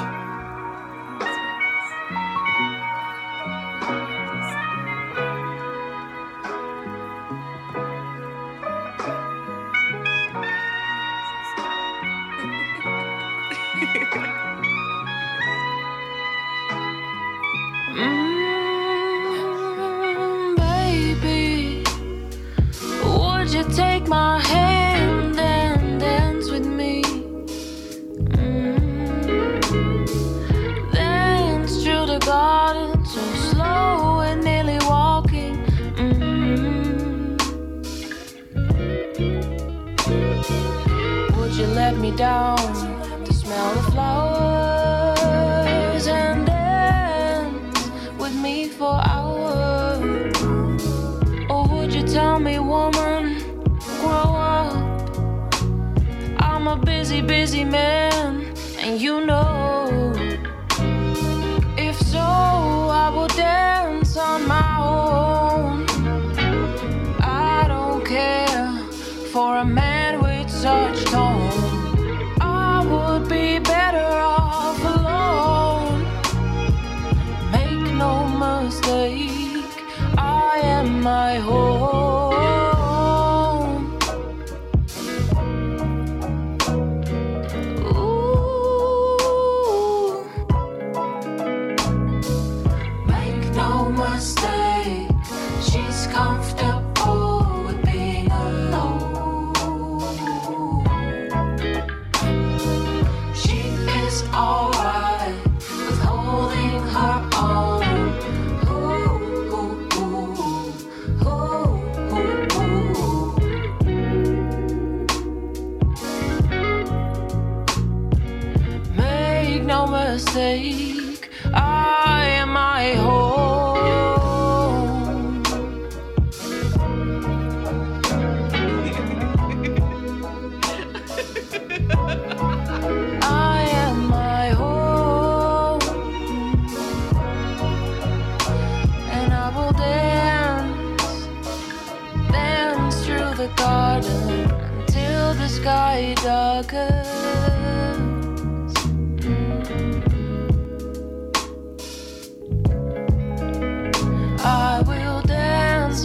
Busy man,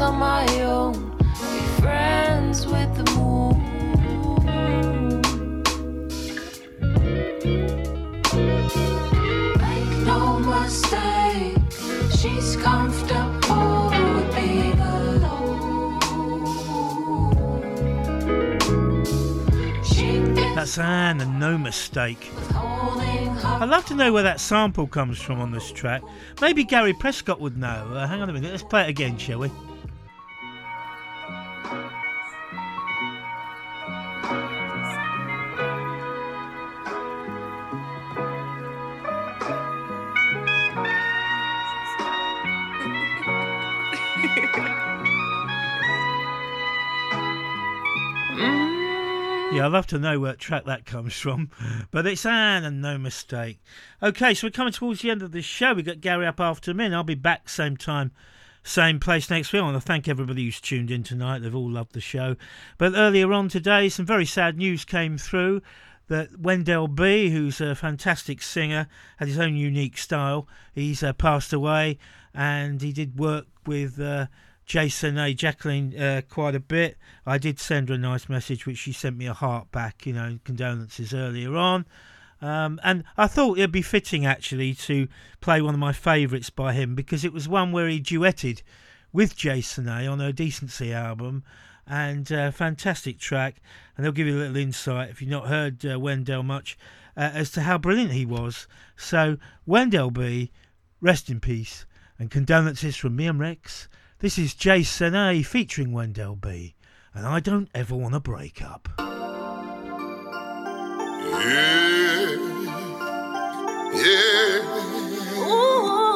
on my own, be friends with the moon. Make no mistake, she's comfortable with being alone. That's Anne and No Mistake. I'd love to know where that sample comes from on this track. Maybe Gary Prescott would know. Uh, hang on a minute, let's play it again, shall we? I'd love to know what track that comes from. (laughs) But it's Anne and no mistake. Okay, so we're coming towards the end of the show. We've got Gary up after me, and I'll be back same time, same place next week. I want to thank everybody who's tuned in tonight. They've all loved the show. But earlier on today, some very sad news came through that Wendell B, who's a fantastic singer, had his own unique style. He's uh, passed away, and he did work with uh, J'Cenae. Jacqueline uh, quite a bit. I did send her a nice message, which she sent me a heart back, you know, condolences earlier on. Um, and I thought it'd be fitting actually to play one of my favourites by him because it was one where he duetted with J'Cenae on her Decency album and uh, fantastic track. And they'll give you a little insight if you've not heard uh, Wendell much uh, as to how brilliant he was. So, Wendell B, rest in peace, and condolences from me and Rex. This is J'Cenae featuring Wendell B, and I don't ever want to break up. Yeah. Yeah. Ooh.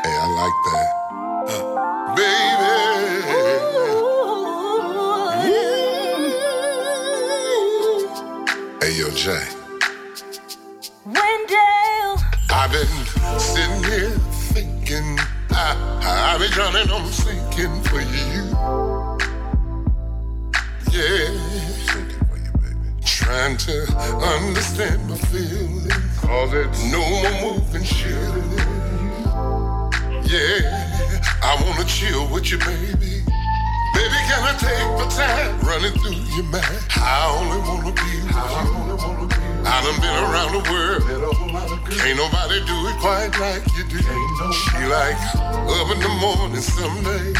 Hey, I like that. Uh, (gasps) baby. Hey, yo, Jay. Wendell. I've been sitting here thinking. I, been drowning, I'm sinking for you. Yeah. Trying to understand my feelings. Cause it's no more moving shit. Yeah, I wanna chill with you, baby. Baby, can I take my time running through your mind? I only wanna be with you. I done been around the world. Can't nobody do it quite like you do. She like up in the morning someday.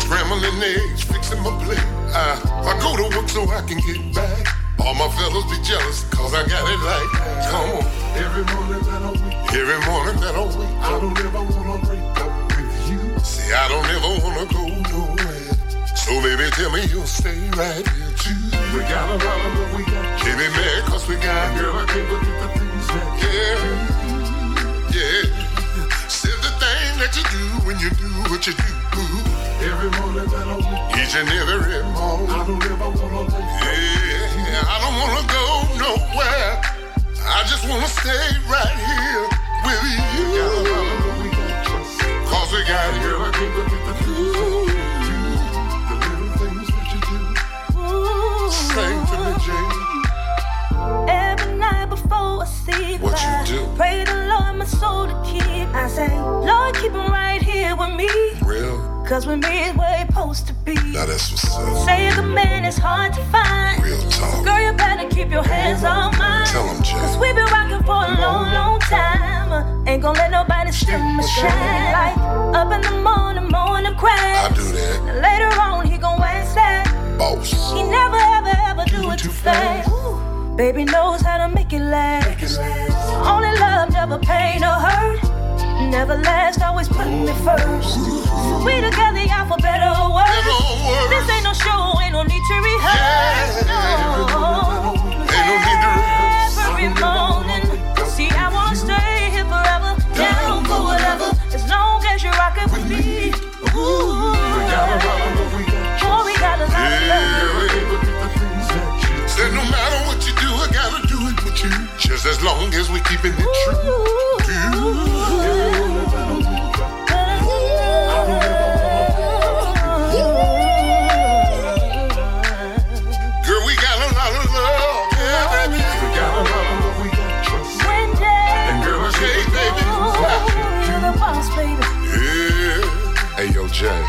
Scrambling eggs, fixing my plate. I, I go to work so I can get back. All my fellas be jealous, cause I got it like. Come on. Every morning that I wake Every morning that I wake I don't ever wanna break up with you. See, I don't ever wanna go nowhere. So baby, tell me you'll stay right here too. We got a lot of love, we got Can't be mad cause we got Girl, I can't forget the things that Yeah, yeah. Still the thing that you do when you do what you do. Every morning that I wake Each and every morning. I don't ever wanna let Yeah, I don't wanna go nowhere. I just wanna stay right here with you. We got a love, Cause we got Girl, I can't forget my soul to keep. I say, Lord, keep him right here with me. Real Cause with me is where he supposed to be. Now that's what's up Say a good man is hard to find. Real talk Girl, you better keep your hands on mine. Tell 'em, Jay. Cause we been rocking for a long, long time. Ain't gonna let nobody steal my shine. Like up in the morning, morning crack. I do that Now later on, he gon' wax that. Boss He never, ever, ever do it too fast. Ooh, Baby knows how to make it last. Only love, never pain or hurt. Never last, always putting me first. We together, y'all for better or worse. This ain't no show, ain't no need to rehearse. No. Every morning, see, I wanna stay here forever, down for whatever, as long as you're rocking with me. Ooh. Boy, we got a lot of love. Just as long as we keeping it true. Girl, we got a lot of love. Yeah, baby. We got a lot of love. We got trust. And girl, I say, baby. You're the boss, baby. Yeah. Hey, yo, Jay.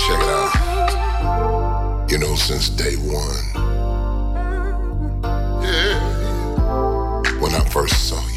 Check it out. You know, since day one. First saw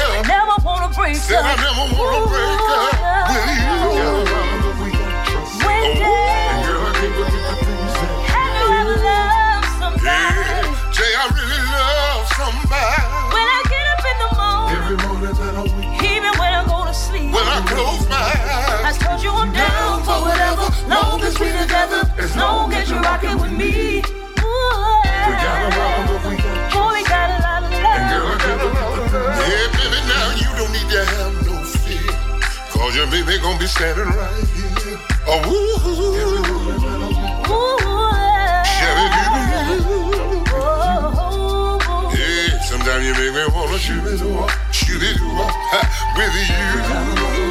up. never wanna break up. Said. I never wanna break up with you. When oh, And girl, I can't forget the things that. have you ever loved somebody? Yeah. Jay, I really love somebody. When I get up in the morning, Every morning that I wake, even when I go to sleep, when I close my eyes. I told you I'm down for whatever, long as we together, as long as you're rocking with me. Your baby gonna be standing right here. Oh, ooh. Ooh. Yeah, sometimes you make me wanna shoot it up, shoot it with you.